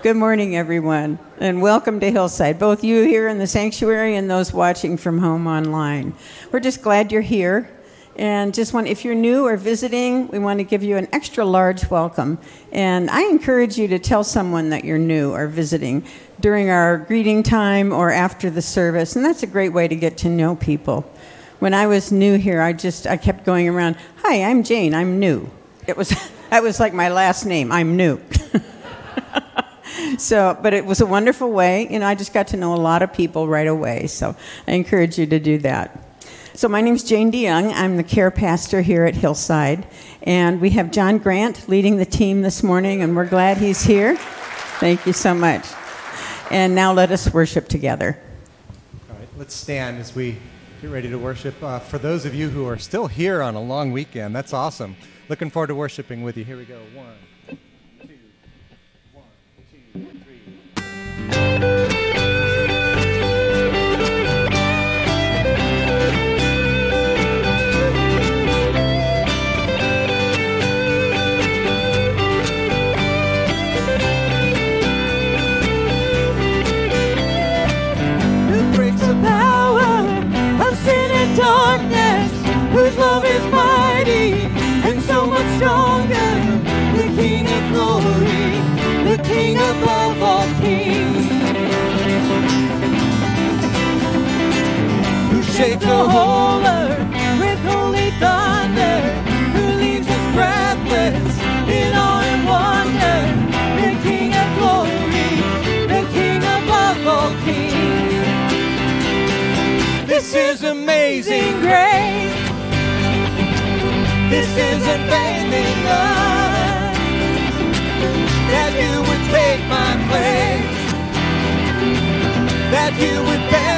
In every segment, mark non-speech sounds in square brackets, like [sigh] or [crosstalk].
Good morning, everyone, and welcome to Hillside, both you here in the sanctuary and those watching from home online. We're just glad you're here. And just want, if you're new or visiting, we want to give you an extra large welcome. And I encourage you to tell someone that you're new or visiting during our greeting time or after the service. And that's a great way to get to know people. When I was new here, I just I kept going around, "Hi, I'm Jane. I'm new." It was [laughs] that was like my last name. I'm new. [laughs] so, but it was a wonderful way. You know, I just got to know a lot of people right away. So, I encourage you to do that. So, my name is Jane DeYoung. I'm the care pastor here at Hillside. And we have John Grant leading the team this morning, and we're glad he's here. Thank you so much. And now let us worship together. All right, let's stand as we get ready to worship. Uh, for those of you who are still here on a long weekend, that's awesome. Looking forward to worshiping with you. Here we go. One, love is mighty and so much stronger. The King of glory, Who shakes the whole earth with holy thunder, who leaves us breathless in awe and wonder. The King of glory, the King above all kings. This is amazing grace. This is amazing love that you would take my place, that you would bear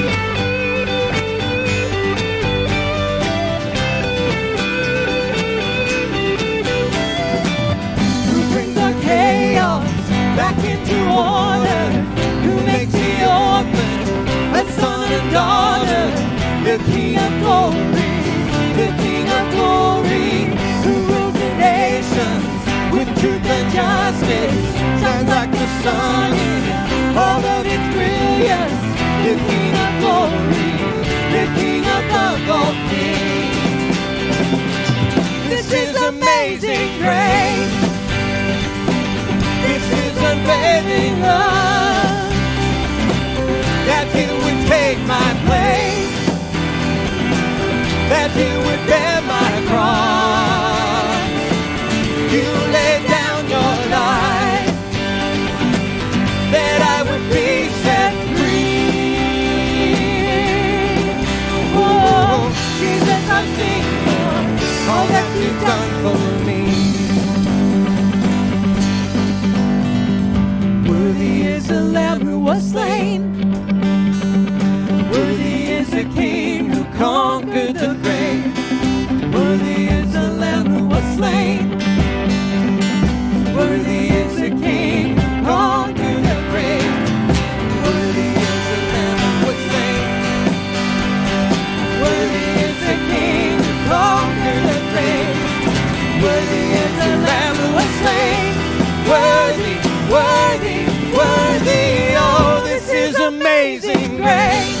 The King of glory, the King of glory, who rules the nations with truth and justice. Shines like the sun in all of its brilliance. The King of glory, the King above all kings. This is amazing grace unfailing love that would take my place, that you would bear my cross. You laid down your life that I would be set free. Oh, Jesus, I sing for all that you've done for me. Worthy is the Lamb the King who conquered the grave. Worthy is the Lamb who was slain. Worthy is the King who conquered the grave. Worthy is the Lamb who was slain. Worthy is the King who conquered the grave. Worthy is the Lamb who was slain. Worthy, worthy worthy. Oh, this is amazing grace.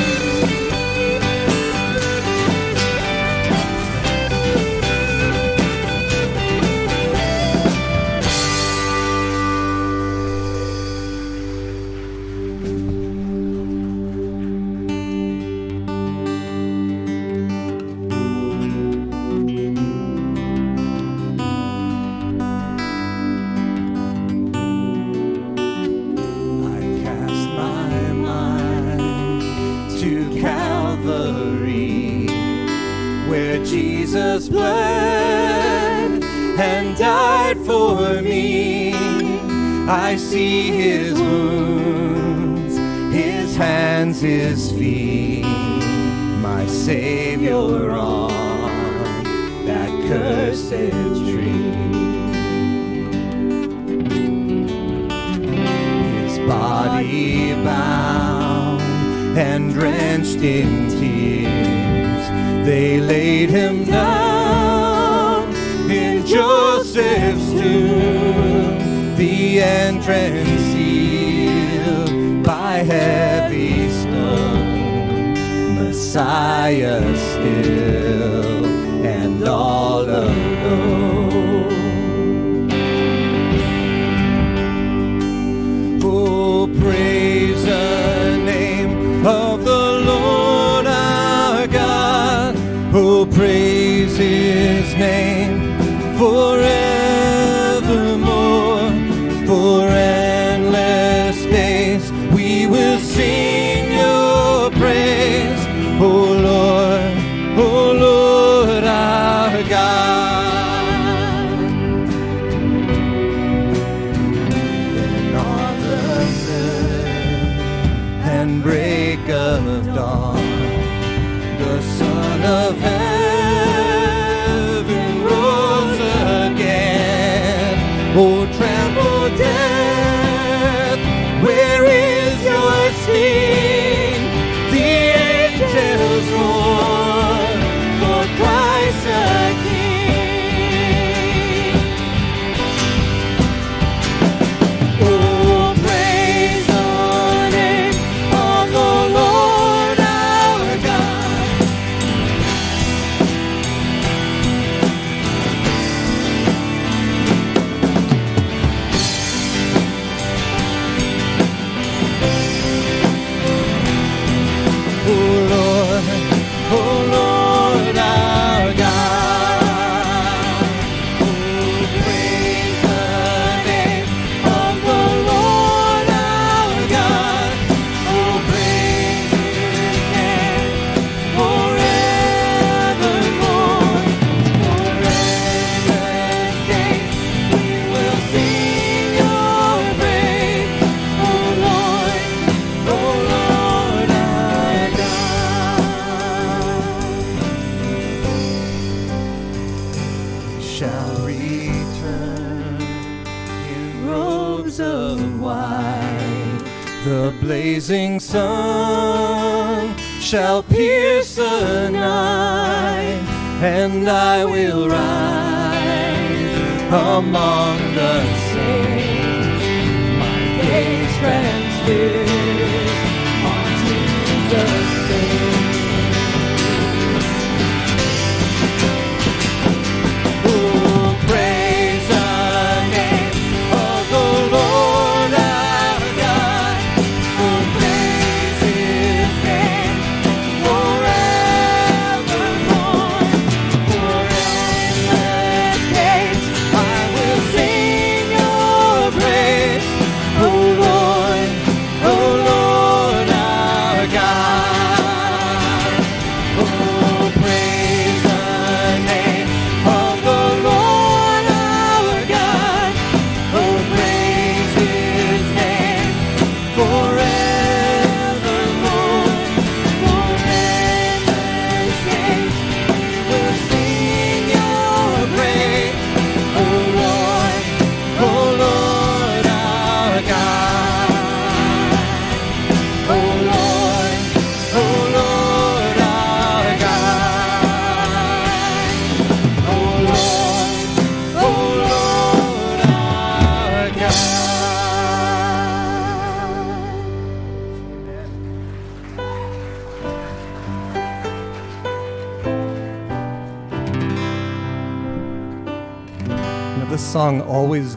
among the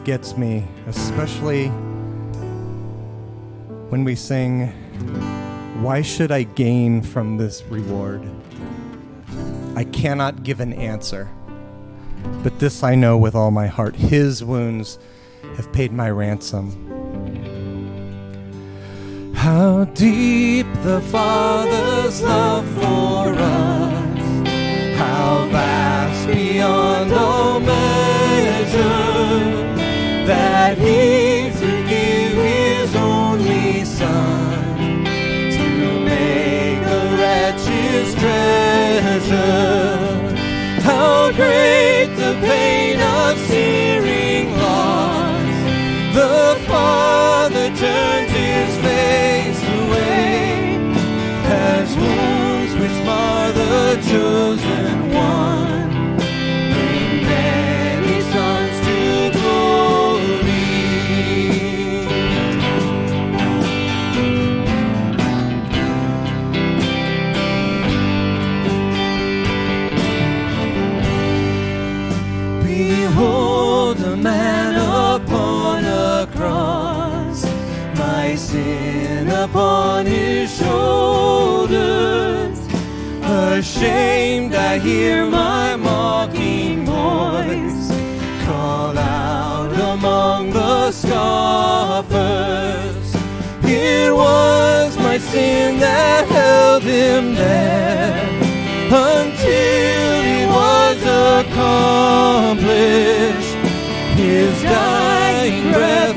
gets me, especially when we sing, Why should I gain from this reward? I cannot give an answer, but this I know with all my heart His wounds have paid my ransom. How deep the Father's love for us, how vast beyond all measure that he should give his only son to make a wretch's treasure. How great the pain of searing loss! The Father turns his face away as wounds which mar the chosen one upon his shoulders. Ashamed, I hear my mocking voice call out among the scoffers. It was my sin that held him there until it was accomplished. His dying breath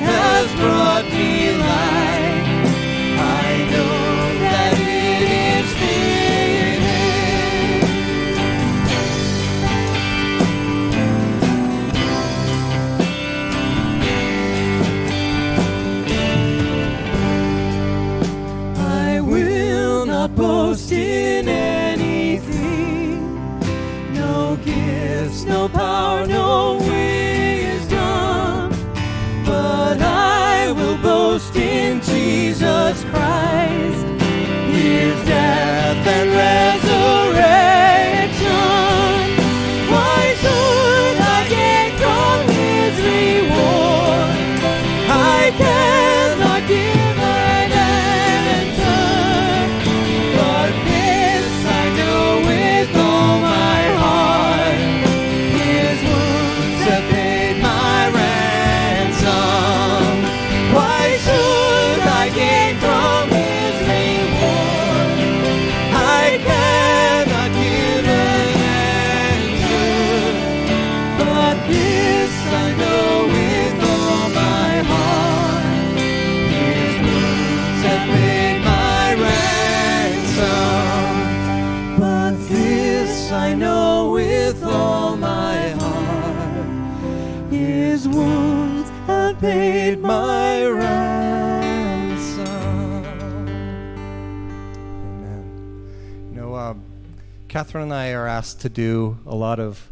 asked to do a lot of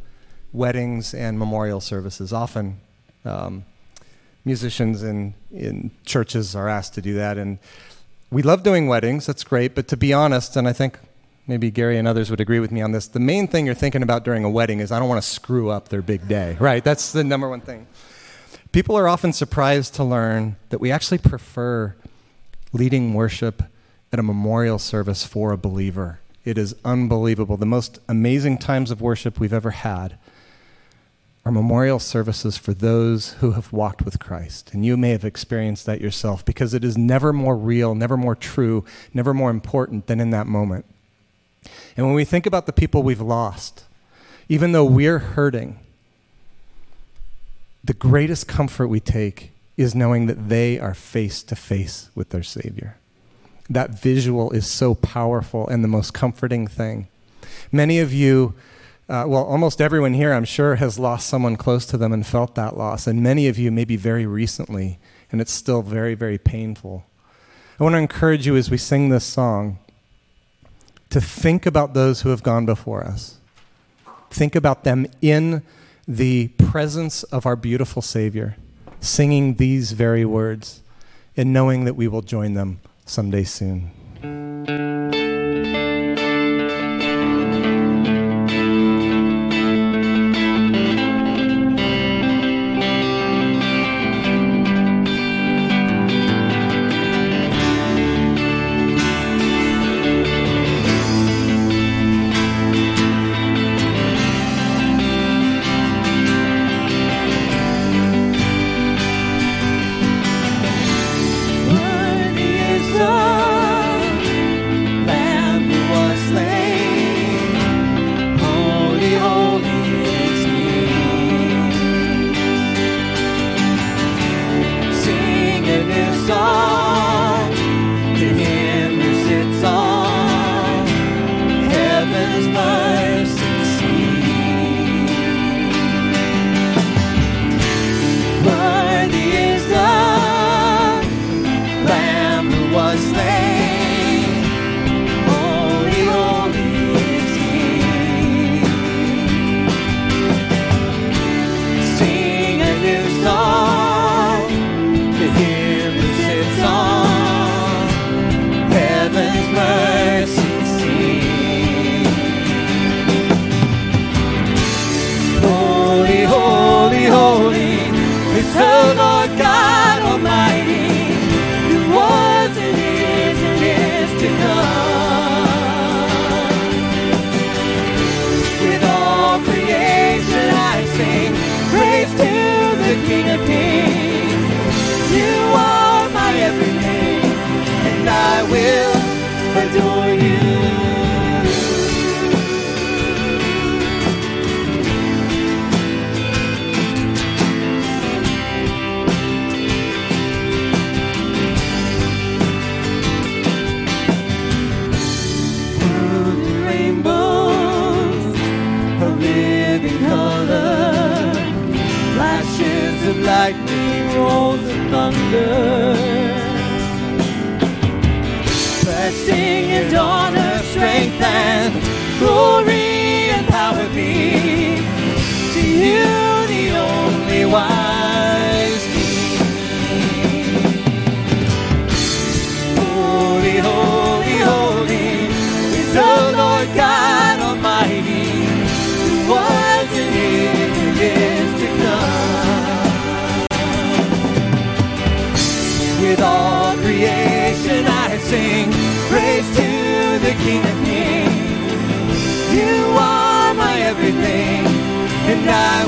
weddings and memorial services. Often, um, musicians in, in churches are asked to do that. And we love doing weddings, that's great. But to be honest, and I think maybe Gary and others would agree with me on this, the main thing you're thinking about during a wedding is I don't want to screw up their big day, right? That's the number one thing. People are often surprised to learn that we actually prefer leading worship at a memorial service for a believer. It is unbelievable. The most amazing times of worship we've ever had are memorial services for those who have walked with Christ. And you may have experienced that yourself because it is never more real, never more true, never more important than in that moment. And when we think about the people we've lost, even though we're hurting, the greatest comfort we take is knowing that they are face to face with their Savior. That visual is so powerful and the most comforting thing. Many of you, uh, well, almost everyone here, I'm sure, has lost someone close to them and felt that loss. And many of you, maybe very recently, and it's still very, very painful. I want to encourage you as we sing this song to think about those who have gone before us. Think about them in the presence of our beautiful Savior, singing these very words, and knowing that we will join them someday soon.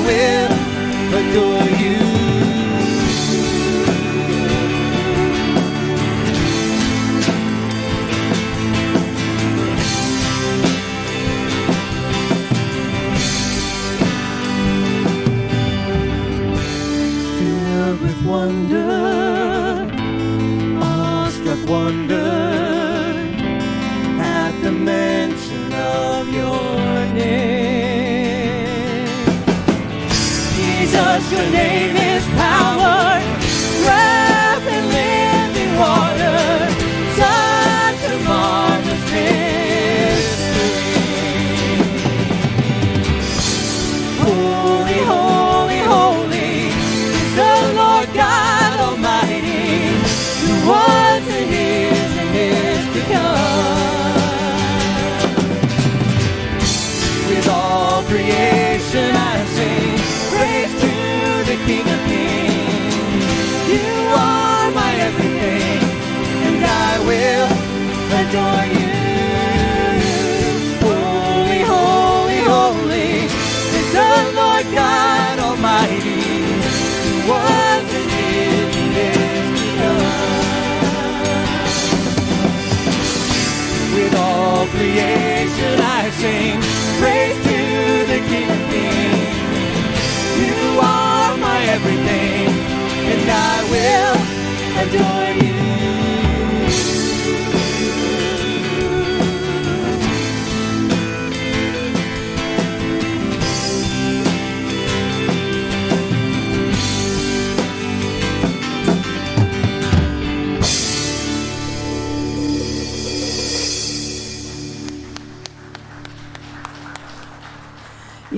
Will adore you. filled with wonder, your name adore you. Holy, holy, holy is the Lord God Almighty, was and is and is to come. With all creation I sing praise to the King of Kings. You are my everything, and I will adore you.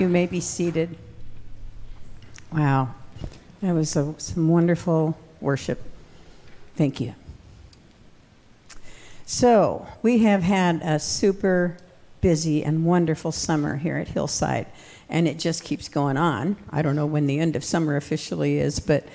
You may be seated. Wow. That was a, some wonderful worship. Thank you. So, we have had a super busy and wonderful summer here at Hillside, and it just keeps going on. I don't know when the end of summer officially is, but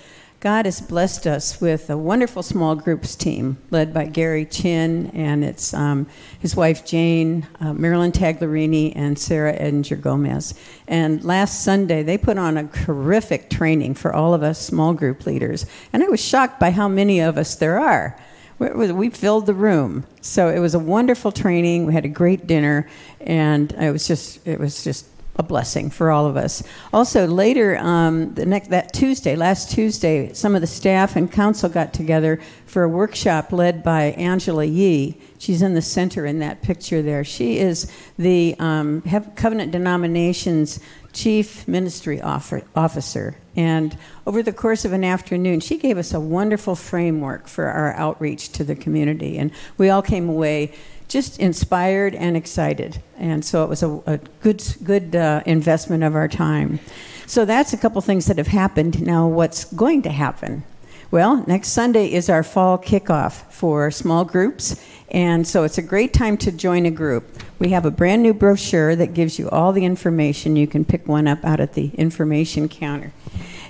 God has blessed us with a wonderful small groups team led by Gary Chin and it's um, his wife Jane, uh, Marilyn Taglerini, and Sarah Edinger Gomez. And last Sunday, they put on a terrific training for all of us small group leaders. And I was shocked by how many of us there are. We- filled the room, so it was a wonderful training. We had a great dinner, and it was just it was just a blessing for all of us. Also, later um, the next that Tuesday, last Tuesday, some of the staff and council got together for a workshop led by Angela Yee. She's in the center in that picture there. She is the um, Covenant Denominations chief ministry officer. And over the course of an afternoon, she gave us a wonderful framework for our outreach to the community. And we all came away just inspired and excited. And so it was a, a good, good uh, investment of our time. So that's a couple things that have happened. Now, what's going to happen? Well, next Sunday is our fall kickoff for small groups, and so it's a great time to join a group. We have a brand new brochure that gives you all the information. You can pick one up out at the information counter.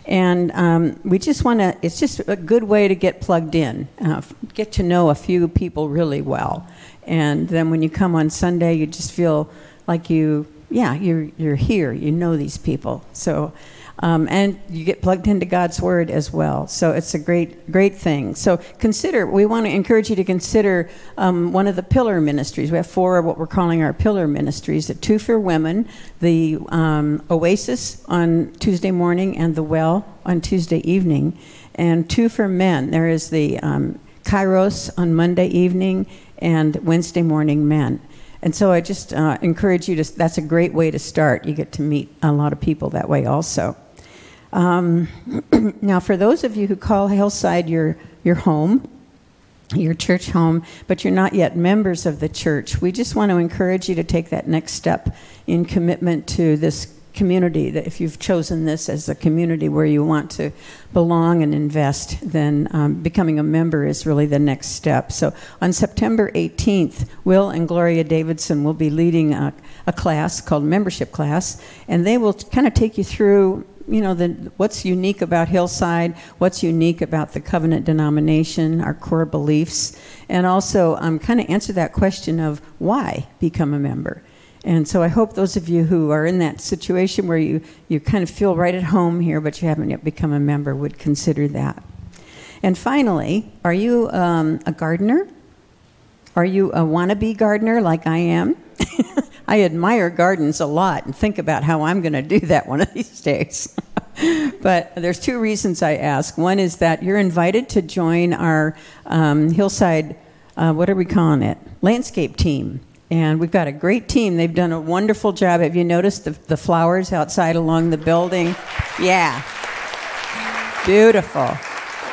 And um, we just want to, it's just a good way to get plugged in, uh, get to know a few people really well. And then when you come on Sunday, you just feel like you, yeah, you're, you're here, you know these people. So Um, and you get plugged into God's Word as well. So it's a great, great thing. So consider, we want to encourage you to consider um, one of the pillar ministries. We have four of what we're calling our pillar ministries the two for women, the um, Oasis on Tuesday morning, and the Well on Tuesday evening, and two for men. There is the um, Kairos on Monday evening and Wednesday morning men. And so I just uh, encourage you to, that's a great way to start. You get to meet a lot of people that way also. Um, [clears throat] now, for those of you who call Hillside your, your home, your church home, but you're not yet members of the church, we just want to encourage you to take that next step in commitment to this community. That if you've chosen this as a community where you want to belong and invest, then um, becoming a member is really the next step. So on September 18th, Will and Gloria Davidson will be leading a, a class called Membership Class, and they will kind of take you through you know, the, what's unique about Hillside, what's unique about the covenant denomination, our core beliefs, and also um, kind of answer that question of why become a member. And so I hope those of you who are in that situation where you, you kind of feel right at home here, but you haven't yet become a member, would consider that. And finally, are you um, a gardener? Are you a wannabe gardener like I am? [laughs] I admire gardens a lot and think about how I'm going to do that one of these days. [laughs] but there's two reasons I ask. One is that you're invited to join our um, hillside, uh, what are we calling it? Landscape team. And we've got a great team. They've done a wonderful job. Have you noticed the, the flowers outside along the building? Yeah. Beautiful.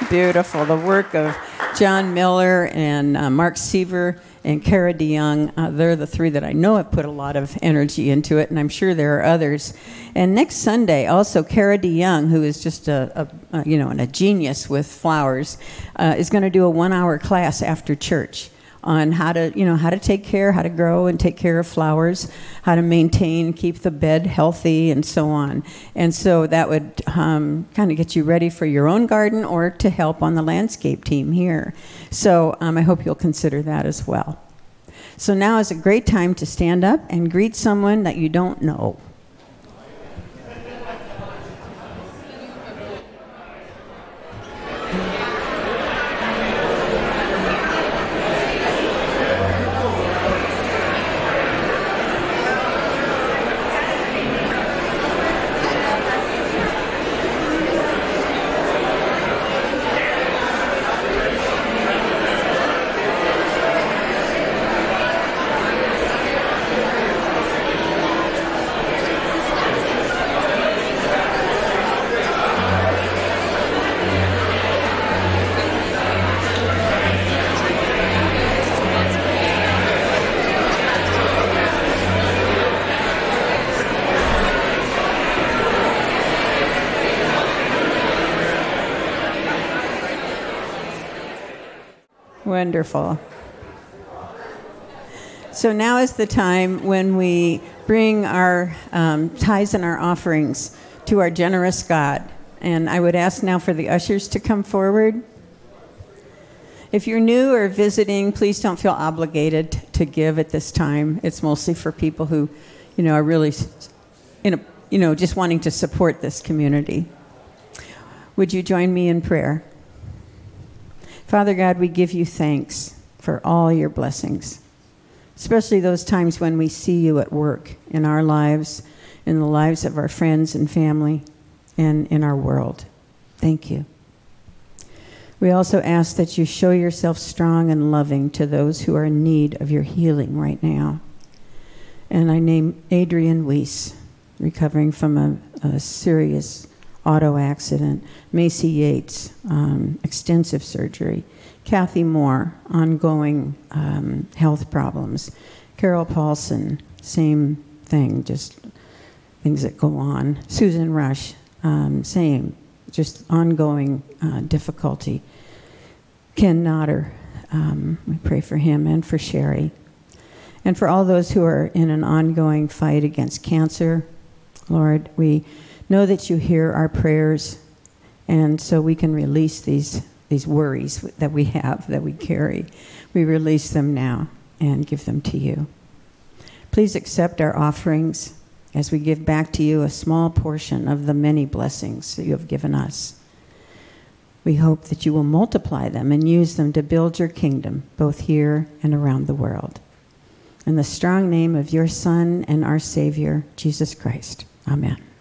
Beautiful. The work of John Miller and uh, Mark Seaver and Kara DeYoung. Uh, they're the three that I know have put a lot of energy into it, and I'm sure there are others. And next Sunday, also Kara DeYoung, who is just a, a, a you know a genius with flowers, uh, is going to do a one-hour class after church on how to you know how to take care how to grow and take care of flowers how to maintain keep the bed healthy and so on. And so that would um, kind of get you ready for your own garden or to help on the landscape team here. So um, i hope you'll consider that as well. So now is a great time to stand up and greet someone that you don't know Wonderful. So now is the time when we bring our um, tithes and our offerings to our generous God. And I would ask now for the ushers to come forward. If you're new or visiting, please don't feel obligated to give at this time. It's mostly for people who, you know, are really, in a, you know, just wanting to support this community. Would you join me in prayer? Father God, we give you thanks for all your blessings, especially those times when we see you at work in our lives, in the lives of our friends and family, and in our world. Thank you. We also ask that you show yourself strong and loving to those who are in need of your healing right now. And I name Adrian Weiss, recovering from a, a serious auto accident, Macy Yates, um, extensive surgery, Kathy Moore, ongoing um, health problems, Carol Paulson, same thing, just things that go on, Susan Rush, um, same, just ongoing uh, difficulty. Ken Notter, um, we pray for him and for Sherry. And for all those who are in an ongoing fight against cancer, Lord, we know that you hear our prayers, and so we can release these, these worries that we have, that we carry. We release them now and give them to you. Please accept our offerings as we give back to you a small portion of the many blessings that you have given us. We hope that you will multiply them and use them to build your kingdom, both here and around the world. In the strong name of your Son and our Savior, Jesus Christ. Amen.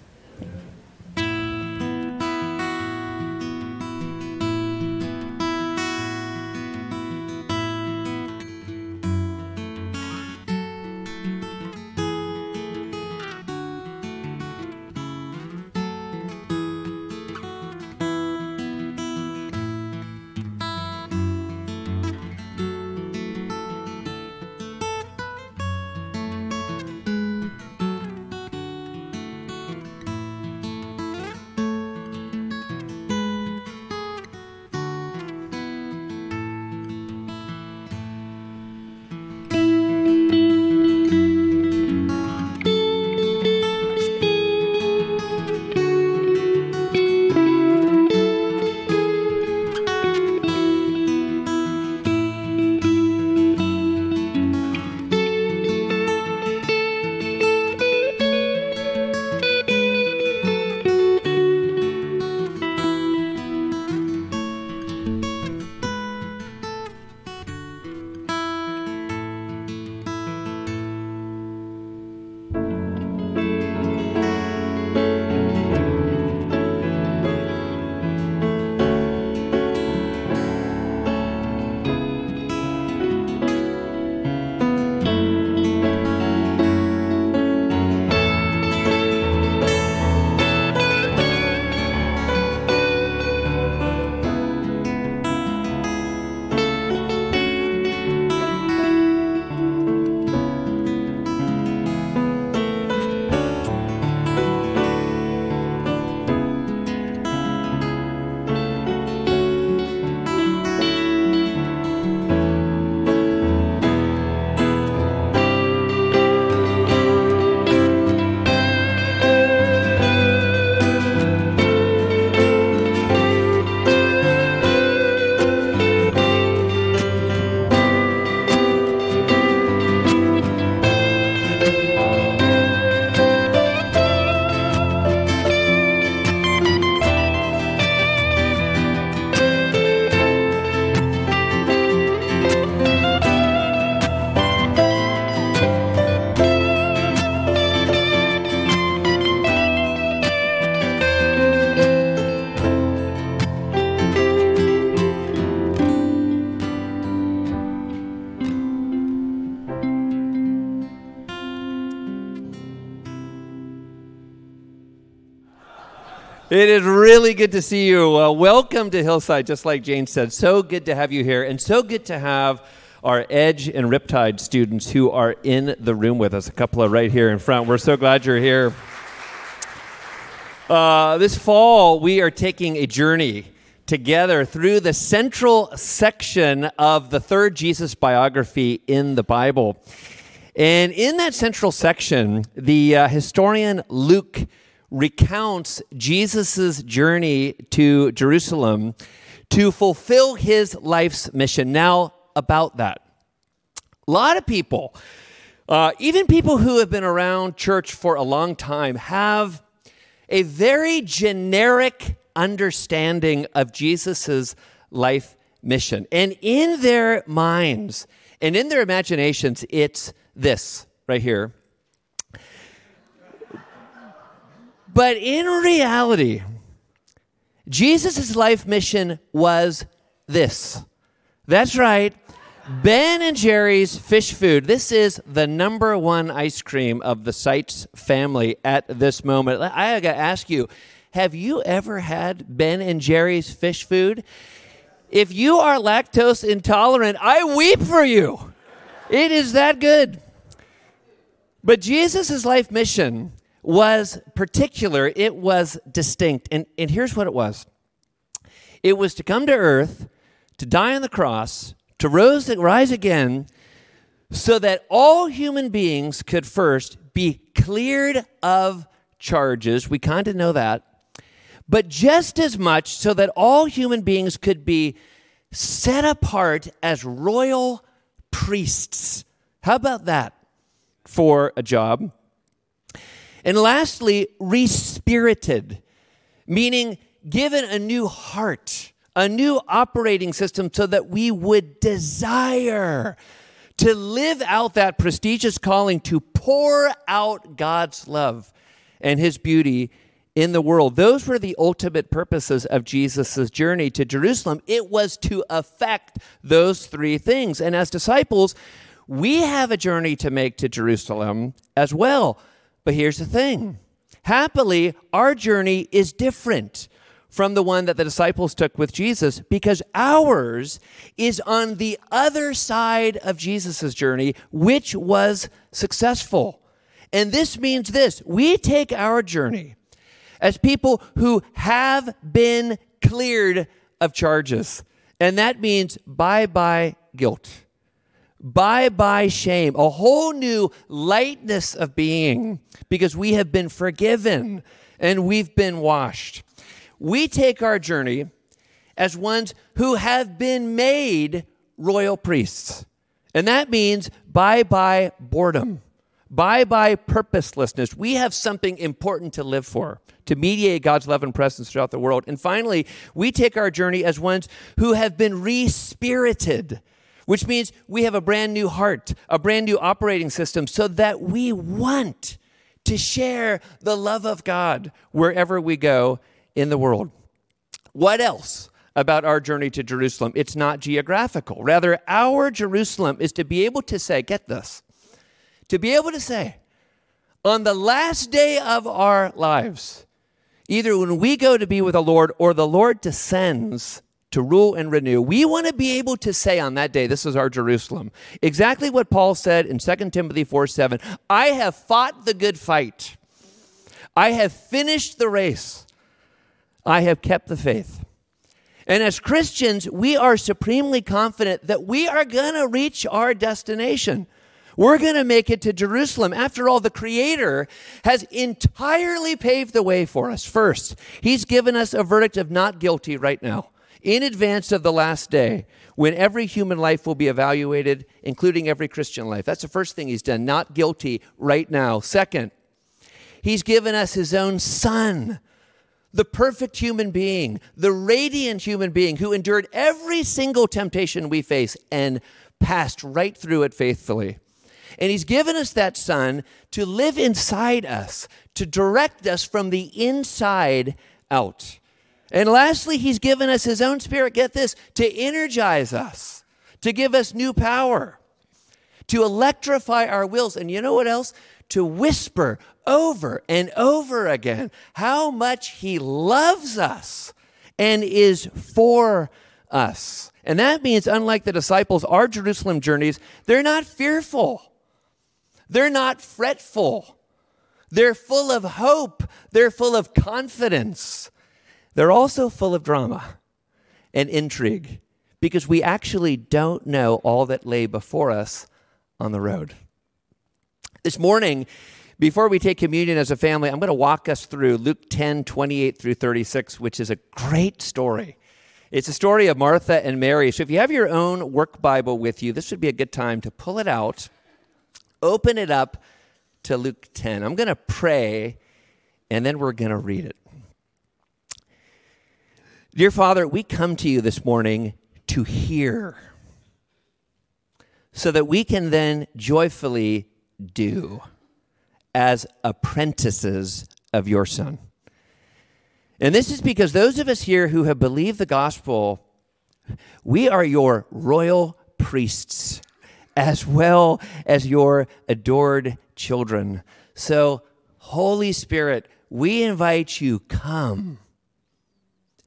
It is really good to see you. Uh, welcome to Hillside, just like Jane said. So good to have you here, and so good to have our Edge and Riptide students who are in the room with us. A couple are right here in front. We're so glad you're here. Uh, this fall, we are taking a journey together through the central section of the third Jesus biography in the Bible. And in that central section, the uh, historian Luke recounts Jesus' journey to Jerusalem to fulfill his life's mission. Now, about that. A lot of people, uh, even people who have been around church for a long time, have a very generic understanding of Jesus' life mission. And in their minds and in their imaginations, it's this right here But in reality, Jesus' life mission was this. That's right. Ben and Jerry's fish food. This is the number one ice cream of the Seitz family at this moment. I gotta ask you, have you ever had Ben and Jerry's fish food? If you are lactose intolerant, I weep for you. It is that good. But Jesus' life mission was particular, it was distinct. And, and here's what it was it was to come to earth, to die on the cross, to rose, rise again, so that all human beings could first be cleared of charges. We kind of know that. But just as much so that all human beings could be set apart as royal priests. How about that for a job? And lastly, respirited, meaning given a new heart, a new operating system so that we would desire to live out that prestigious calling to pour out God's love and his beauty in the world. Those were the ultimate purposes of Jesus' journey to Jerusalem. It was to affect those three things. And as disciples, we have a journey to make to Jerusalem as well. But here's the thing happily, our journey is different from the one that the disciples took with Jesus because ours is on the other side of Jesus' journey, which was successful. And this means this we take our journey as people who have been cleared of charges. And that means bye bye guilt, bye bye shame, a whole new lightness of being because we have been forgiven and we've been washed. We take our journey as ones who have been made royal priests. And that means bye bye boredom. Bye bye purposelessness. We have something important to live for, to mediate God's love and presence throughout the world. And finally, we take our journey as ones who have been respirited, which means we have a brand new heart, a brand new operating system, so that we want to share the love of God wherever we go in the world. What else? About our journey to Jerusalem. It's not geographical. Rather, our Jerusalem is to be able to say, get this, to be able to say, on the last day of our lives, either when we go to be with the Lord or the Lord descends to rule and renew, we want to be able to say on that day, this is our Jerusalem, exactly what Paul said in 2 Timothy 4 7 I have fought the good fight, I have finished the race, I have kept the faith. And as Christians, we are supremely confident that we are going to reach our destination. We're going to make it to Jerusalem. After all, the Creator has entirely paved the way for us. First, He's given us a verdict of not guilty right now, in advance of the last day, when every human life will be evaluated, including every Christian life. That's the first thing He's done, not guilty right now. Second, He's given us His own Son the perfect human being, the radiant human being who endured every single temptation we face and passed right through it faithfully. And he's given us that son to live inside us, to direct us from the inside out. And lastly, he's given us his own spirit, get this, to energize us, to give us new power, to electrify our wills. And you know what else? To whisper over and over again how much he loves us and is for us. And that means, unlike the disciples, our Jerusalem journeys, they're not fearful. They're not fretful. They're full of hope. They're full of confidence. They're also full of drama and intrigue because we actually don't know all that lay before us on the road. This morning, before we take communion as a family, I'm going to walk us through Luke 10 28 through 36, which is a great story. It's a story of Martha and Mary. So if you have your own work Bible with you, this would be a good time to pull it out open it up to Luke 10. I'm going to pray and then we're going to read it. Dear Father, we come to you this morning to hear so that we can then joyfully do as apprentices of your Son. And this is because those of us here who have believed the gospel, we are your royal priests as well as your adored children. So, Holy Spirit, we invite you, come,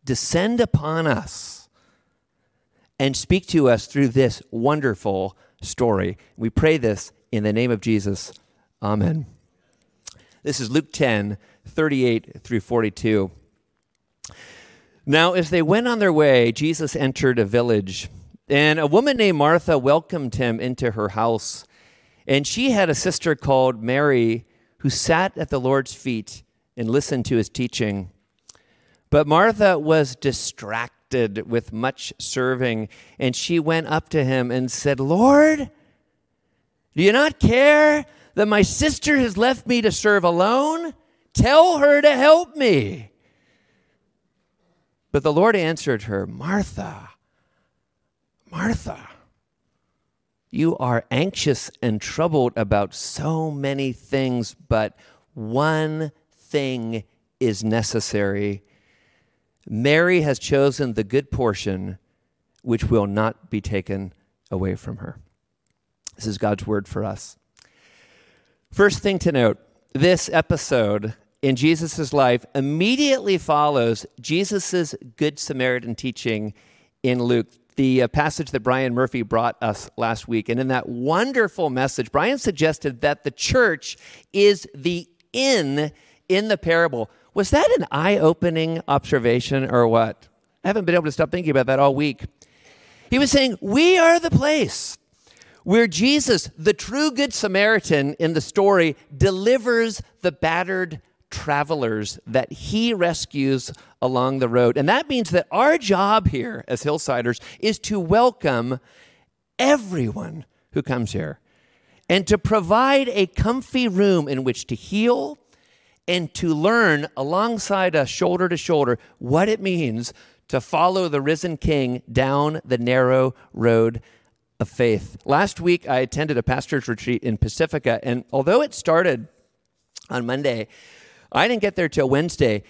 descend upon us, and speak to us through this wonderful story. We pray this in the name of Jesus. Amen. This is Luke 10, 38 through 42. Now, as they went on their way, Jesus entered a village and a woman named Martha welcomed him into her house. And she had a sister called Mary who sat at the Lord's feet and listened to his teaching. But Martha was distracted with much serving, and she went up to him and said, Lord, do you not care that my sister has left me to serve alone? Tell her to help me. But the Lord answered her, Martha, Martha, you are anxious and troubled about so many things, but one thing is necessary. Mary has chosen the good portion, which will not be taken away from her. This is God's word for us. First thing to note this episode in Jesus' life immediately follows Jesus' Good Samaritan teaching in Luke, the uh, passage that Brian Murphy brought us last week. And in that wonderful message, Brian suggested that the church is the inn in the parable. Was that an eye opening observation or what? I haven't been able to stop thinking about that all week. He was saying, We are the place where Jesus, the true Good Samaritan in the story, delivers the battered travelers that he rescues along the road. And that means that our job here as Hillsiders is to welcome everyone who comes here and to provide a comfy room in which to heal and to learn alongside us, shoulder to shoulder, what it means to follow the risen King down the narrow road of faith. Last week, I attended a pastor's retreat in Pacifica, and although it started on Monday, I didn't get there till Wednesday.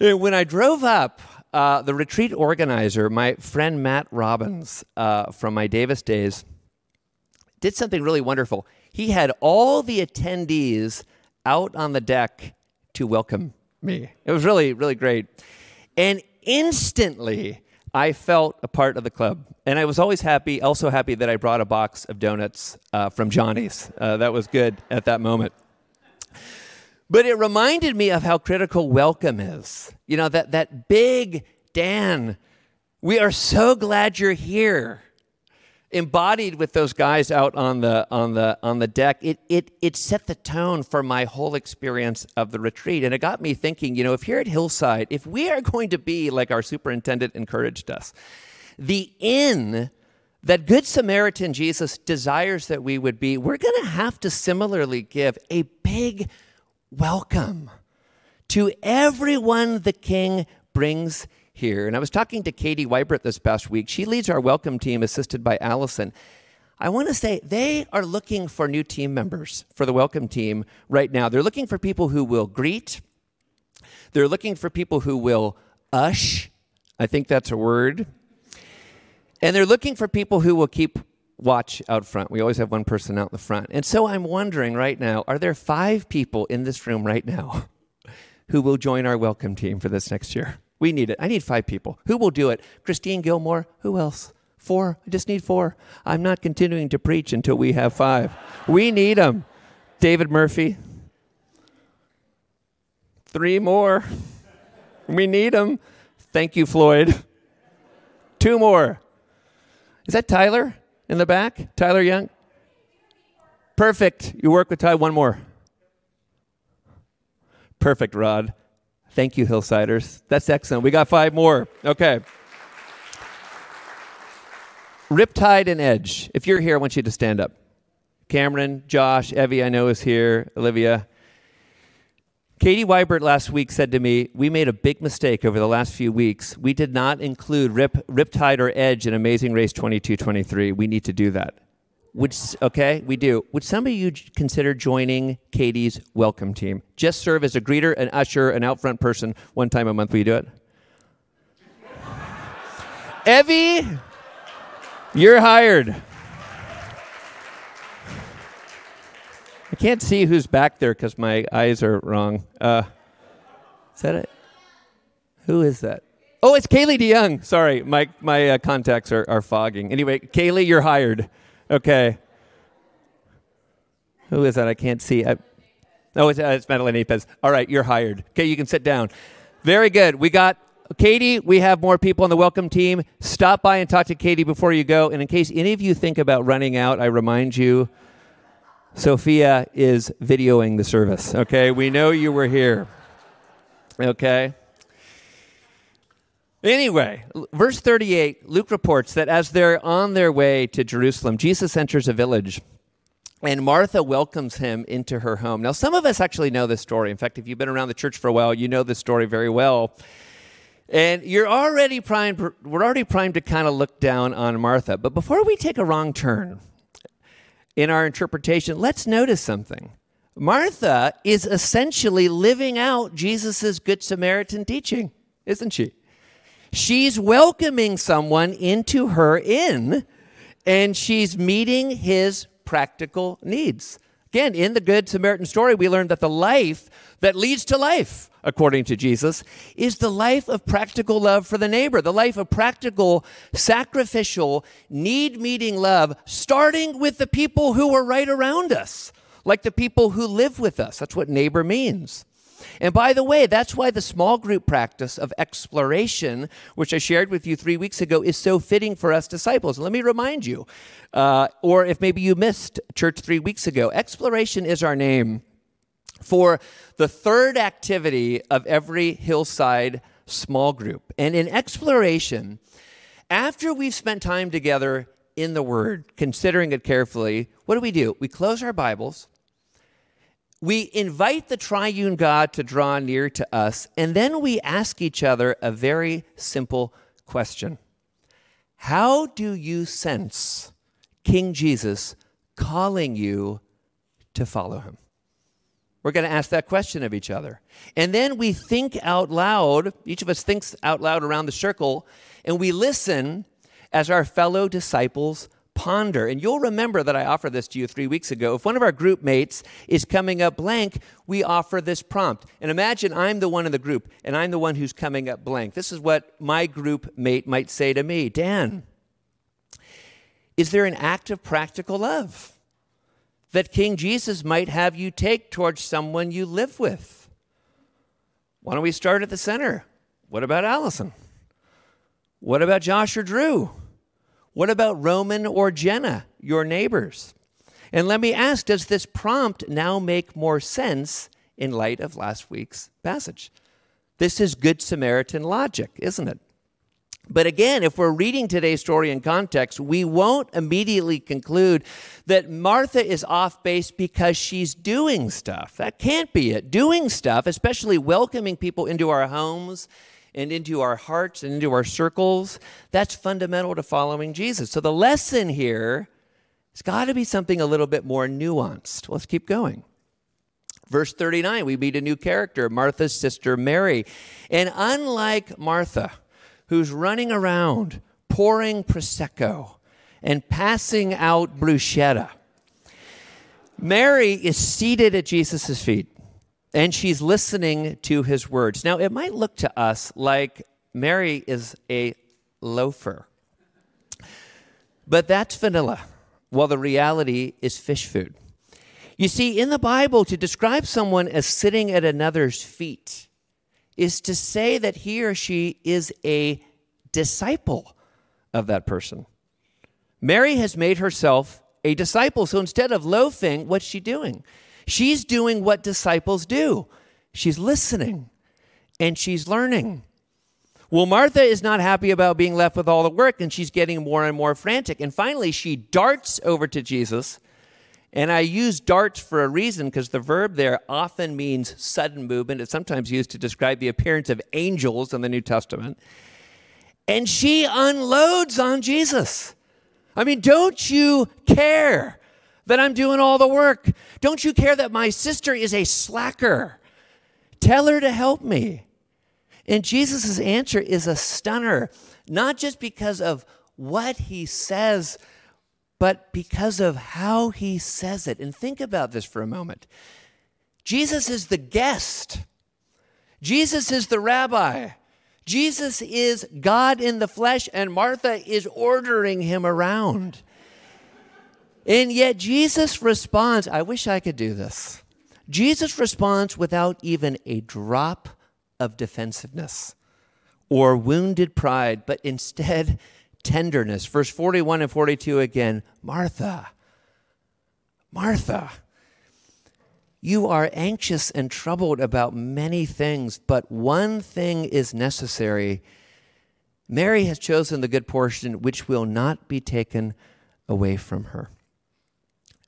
When I drove up, uh, the retreat organizer, my friend Matt Robbins uh, from my Davis days, did something really wonderful. He had all the attendees out on the deck to welcome me. It was really, really great. And instantly, I felt a part of the club. And I was always happy, also happy that I brought a box of donuts uh, from Johnny's. Uh, that was good at that moment. But it reminded me of how critical welcome is. You know, that, that big Dan, we are so glad you're here. Embodied with those guys out on the on the on the deck, it it it set the tone for my whole experience of the retreat. And it got me thinking, you know, if here at Hillside, if we are going to be like our superintendent encouraged us, the inn that Good Samaritan Jesus desires that we would be, we're going to have to similarly give a big welcome to everyone the King brings here. And I was talking to Katie Wybert this past week. She leads our welcome team, assisted by Allison. I want to say they are looking for new team members for the welcome team right now. They're looking for people who will greet, they're looking for people who will ush. I think that's a word. And they're looking for people who will keep watch out front. We always have one person out in the front. And so I'm wondering right now are there five people in this room right now [laughs] who will join our welcome team for this next year? We need it. I need five people. Who will do it? Christine Gilmore? Who else? Four? I just need four. I'm not continuing to preach until we have five. We need them. David Murphy? Three more. We need them. Thank you, Floyd. Two more. Is that Tyler in the back? Tyler Young? Perfect. You work with Ty. One more. Perfect, Rod. Thank you, Hillsiders. That's excellent. We got five more. Okay. Riptide and Edge. If you're here, I want you to stand up. Cameron, Josh, Evie, I know is here, Olivia. Katie Wybert last week said to me, We made a big mistake over the last few weeks. We did not include Rip, Riptide or Edge in Amazing Race 22 23. We need to do that. Would, okay, we do. Would some of you consider joining Katie's welcome team? Just serve as a greeter, an usher, an out front person one time a month. Will you do it? [laughs] Evie, you're hired. I can't see who's back there because my eyes are wrong. Uh, is that it? Who is that? Oh, it's Kaylee DeYoung. Sorry, my my uh, contacts are, are fogging. Anyway, Kaylee, you're hired. Okay. Who is that? I can't see. I, oh, it's, uh, it's Madeline Apez. All right, you're hired. Okay, you can sit down. Very good. We got Katie. We have more people on the welcome team. Stop by and talk to Katie before you go. And in case any of you think about running out, I remind you. Sophia is videoing the service. Okay, we know you were here. Okay. Anyway, verse 38, Luke reports that as they're on their way to Jerusalem, Jesus enters a village. And Martha welcomes him into her home. Now, some of us actually know this story. In fact, if you've been around the church for a while, you know this story very well. And you're already primed, we're already primed to kind of look down on Martha. But before we take a wrong turn in our interpretation, let's notice something. Martha is essentially living out Jesus' Good Samaritan teaching, isn't she? She's welcoming someone into her inn and she's meeting his practical needs. Again, in the Good Samaritan story, we learned that the life that leads to life, according to Jesus, is the life of practical love for the neighbor, the life of practical, sacrificial, need meeting love, starting with the people who are right around us, like the people who live with us. That's what neighbor means. And by the way, that's why the small group practice of exploration, which I shared with you three weeks ago, is so fitting for us disciples. Let me remind you, uh, or if maybe you missed church three weeks ago, exploration is our name for the third activity of every hillside small group. And in exploration, after we've spent time together in the Word, considering it carefully, what do we do? We close our Bibles we invite the triune God to draw near to us, and then we ask each other a very simple question How do you sense King Jesus calling you to follow him? We're going to ask that question of each other. And then we think out loud, each of us thinks out loud around the circle, and we listen as our fellow disciples ponder. And you'll remember that I offered this to you three weeks ago. If one of our group mates is coming up blank, we offer this prompt. And imagine I'm the one in the group and I'm the one who's coming up blank. This is what my group mate might say to me Dan, is there an act of practical love that King Jesus might have you take towards someone you live with? Why don't we start at the center? What about Allison? What about Josh or Drew? What about Roman or Jenna, your neighbors? And let me ask does this prompt now make more sense in light of last week's passage? This is Good Samaritan logic, isn't it? But again, if we're reading today's story in context, we won't immediately conclude that Martha is off base because she's doing stuff. That can't be it. Doing stuff, especially welcoming people into our homes and into our hearts and into our circles, that's fundamental to following Jesus. So the lesson here has got to be something a little bit more nuanced. Let's keep going. Verse 39, we meet a new character, Martha's sister Mary. And unlike Martha, who's running around pouring Prosecco and passing out bruschetta, Mary is seated at Jesus' feet and she's listening to his words. Now, it might look to us like Mary is a loafer, but that's vanilla, while the reality is fish food. You see, in the Bible, to describe someone as sitting at another's feet is to say that he or she is a disciple of that person. Mary has made herself a disciple. So instead of loafing, what's she doing? She's doing what disciples do she's listening and she's learning. Well, Martha is not happy about being left with all the work and she's getting more and more frantic. And finally, she darts over to Jesus. And I use darts for a reason because the verb there often means sudden movement. It's sometimes used to describe the appearance of angels in the New Testament. And she unloads on Jesus. I mean, don't you care that I'm doing all the work? Don't you care that my sister is a slacker? Tell her to help me. And Jesus' answer is a stunner, not just because of what he says, but because of how he says it. And think about this for a moment. Jesus is the guest, Jesus is the rabbi. Jesus is God in the flesh, and Martha is ordering him around. And yet Jesus responds, I wish I could do this. Jesus responds without even a drop of defensiveness or wounded pride, but instead tenderness. Verse 41 and 42 again Martha, Martha, you are anxious and troubled about many things, but one thing is necessary. Mary has chosen the good portion which will not be taken away from her.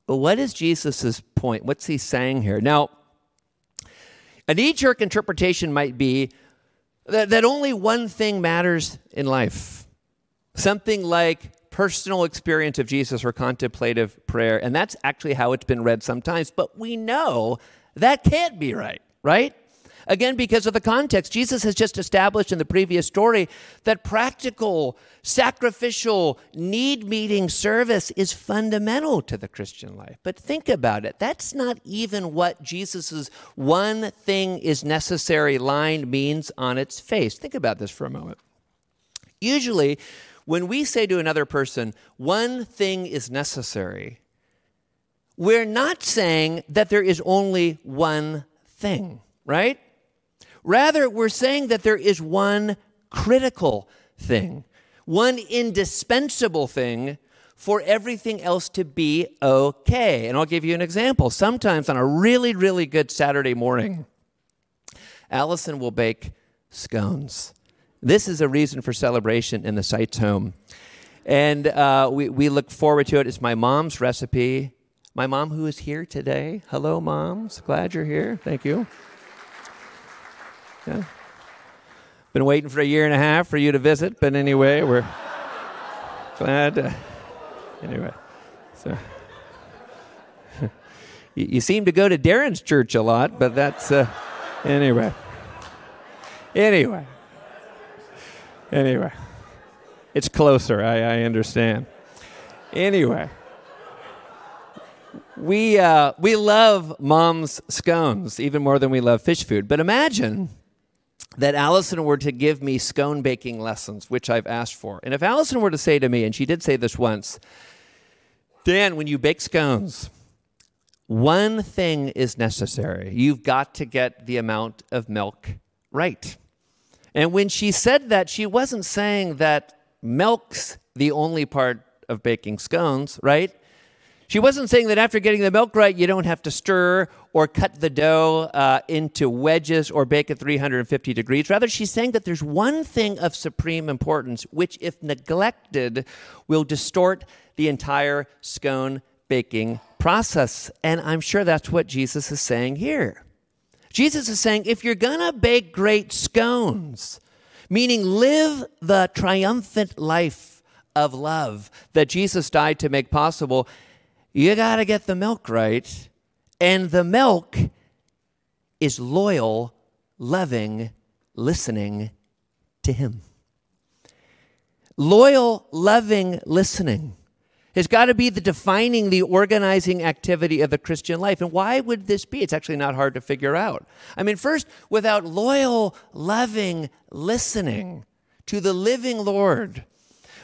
But what is Jesus' point? What's he saying here? Now, a knee jerk interpretation might be that, that only one thing matters in life something like personal experience of Jesus or contemplative prayer. And that's actually how it's been read sometimes. But we know that can't be right, right? Again, because of the context, Jesus has just established in the previous story that practical, sacrificial, need meeting service is fundamental to the Christian life. But think about it. That's not even what Jesus' one thing is necessary line means on its face. Think about this for a moment. Usually, when we say to another person, one thing is necessary, we're not saying that there is only one thing, right? Rather, we're saying that there is one critical thing, one indispensable thing for everything else to be okay. And I'll give you an example. Sometimes on a really, really good Saturday morning, Allison will bake scones. This is a reason for celebration in the Seitz home. And uh, we, we look forward to it. It's my mom's recipe. My mom, who is here today. Hello, moms. Glad you're here. Thank you. Yeah. Been waiting for a year and a half for you to visit, but anyway, we're glad. To, anyway, so [laughs] you, you, seem to go to Darren's church a lot, but that's uh, anyway. Anyway, anyway, it's closer. I, I understand. Anyway we uh, we love mom's scones even more than we love fish food. But imagine that Allison were to give me scone baking lessons, which I've asked for. And if Allison were to say to me, and she did say this once, Dan, when you bake scones, one thing is necessary. You've got to get the amount of milk right. And when she said that, she wasn't saying that milk's the only part of baking scones, right? She wasn't saying that after getting the milk right, you don't have to stir or cut the dough uh, into wedges or bake at 350 degrees. Rather, she's saying that there's one thing of supreme importance, which, if neglected, will distort the entire scone baking process. And I'm sure that's what Jesus is saying here. Jesus is saying if you're going to bake great scones, meaning live the triumphant life of love that Jesus died to make possible, you got to get the milk right. And the milk is loyal, loving, listening to Him. Loyal, loving listening has got to be the defining, the organizing activity of the Christian life. And why would this be? It's actually not hard to figure out. I mean, first, without loyal, loving listening to the living Lord,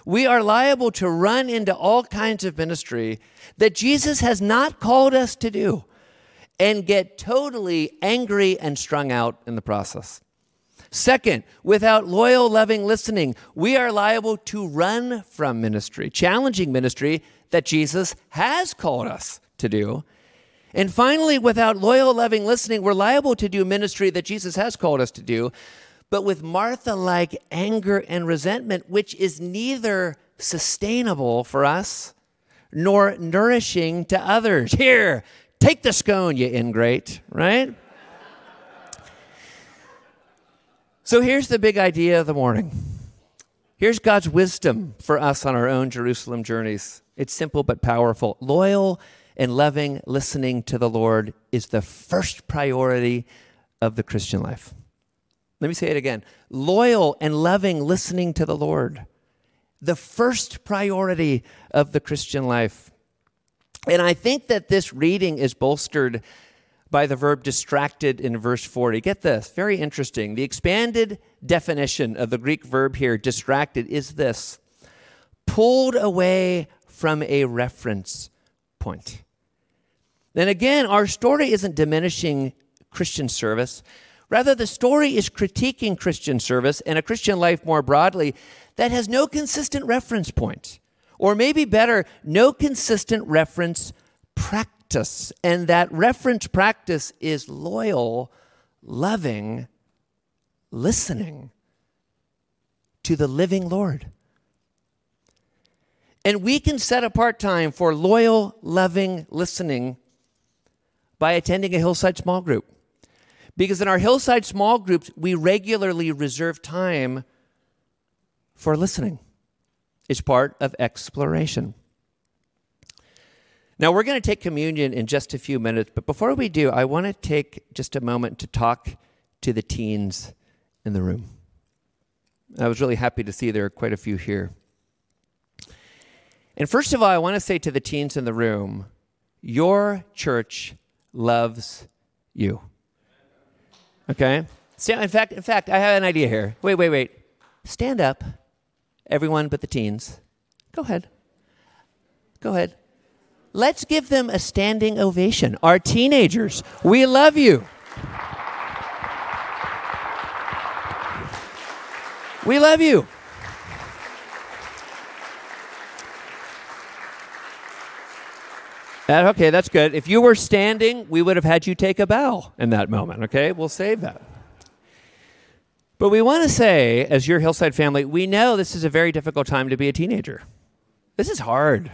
we are liable to run into all kinds of ministry that Jesus has not called us to do and get totally angry and strung out in the process. Second, without loyal, loving listening, we are liable to run from ministry, challenging ministry that Jesus has called us to do. And finally, without loyal, loving listening, we're liable to do ministry that Jesus has called us to do, but with Martha like anger and resentment, which is neither sustainable for us nor nourishing to others. Here, take the scone, you ingrate, right? so here's the big idea of the morning. Here's God's wisdom for us on our own Jerusalem journeys. It's simple but powerful. Loyal and loving listening to the Lord is the first priority of the Christian life. Let me say it again loyal and loving listening to the Lord. The first priority of the Christian life. And I think that this reading is bolstered by the verb distracted in verse 40. Get this, very interesting. The expanded definition of the Greek verb here, distracted, is this pulled away from a reference point. Then again, our story isn't diminishing Christian service. Rather, the story is critiquing Christian service and a Christian life more broadly that has no consistent reference point. Or maybe better, no consistent reference practice. And that reference practice is loyal, loving, listening to the living Lord. And we can set apart time for loyal, loving listening by attending a hillside small group. Because in our hillside small groups, we regularly reserve time for listening. It's part of exploration. Now, we're going to take communion in just a few minutes, but before we do, I want to take just a moment to talk to the teens in the room. I was really happy to see there are quite a few here. And first of all, I want to say to the teens in the room, your church loves you. Okay? In fact, in fact, I have an idea here. Wait, wait, wait. Stand up, everyone but the teens. Go ahead. Go ahead. Let's give them a standing ovation. Our teenagers, we love you. We love you. That, okay, that's good. If you were standing, we would have had you take a bow in that moment, okay? We'll save that. But we want to say, as your Hillside family, we know this is a very difficult time to be a teenager. This is hard.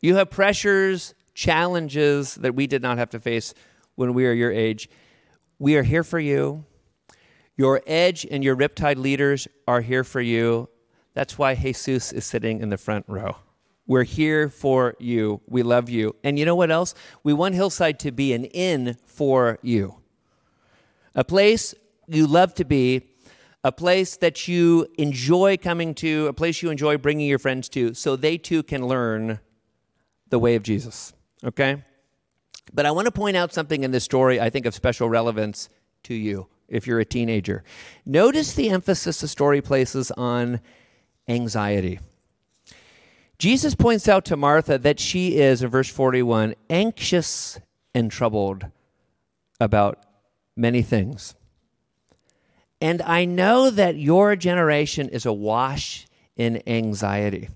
You have pressures, challenges that we did not have to face when we were your age. We are here for you. Your edge and your riptide leaders are here for you. That's why Jesus is sitting in the front row. We're here for you. We love you. And you know what else? We want Hillside to be an inn for you. A place you love to be, a place that you enjoy coming to, a place you enjoy bringing your friends to, so they too can learn the way of Jesus. Okay? But I want to point out something in this story I think of special relevance to you if you're a teenager. Notice the emphasis the story places on anxiety. Jesus points out to Martha that she is, in verse 41, anxious and troubled about many things. And I know that your generation is awash in anxiety.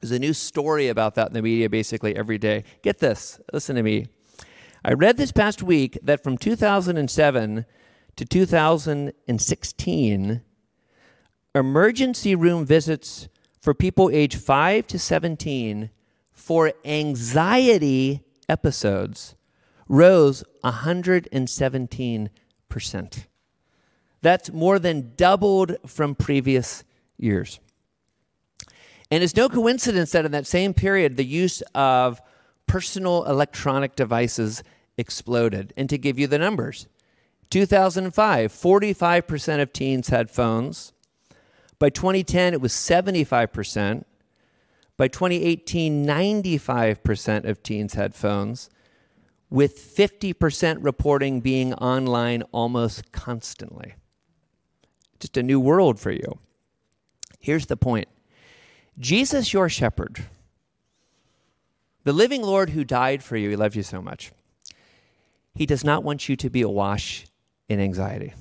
There's a new story about that in the media basically every day. Get this, listen to me. I read this past week that from 2007 to 2016, emergency room visits for people age 5 to 17 for anxiety episodes rose 117%. That's more than doubled from previous years. And it's no coincidence that in that same period, the use of personal electronic devices exploded. And to give you the numbers 2005, 45% of teens had phones. By 2010, it was 75%. By 2018, 95% of teens had phones, with 50% reporting being online almost constantly. Just a new world for you. Here's the point Jesus, your shepherd, the living Lord who died for you, he loves you so much. He does not want you to be awash in anxiety.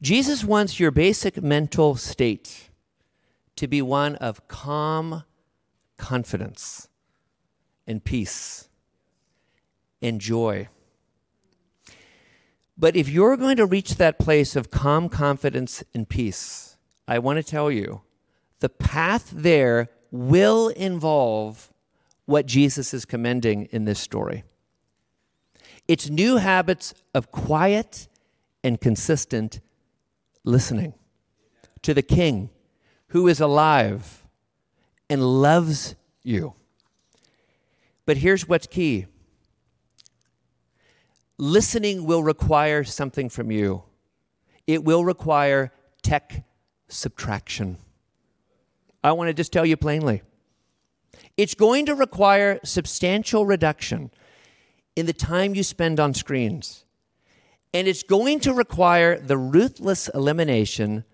Jesus wants your basic mental state to be one of calm confidence and peace and joy. But if you're going to reach that place of calm confidence and peace, I want to tell you the path there will involve what Jesus is commending in this story. It's new habits of quiet and consistent listening to the King who is alive and loves you. But here's what's key listening will require something from you, it will require tech subtraction. I want to just tell you plainly. It's going to require substantial reduction in the time you spend on screens. And it's going to require the ruthless elimination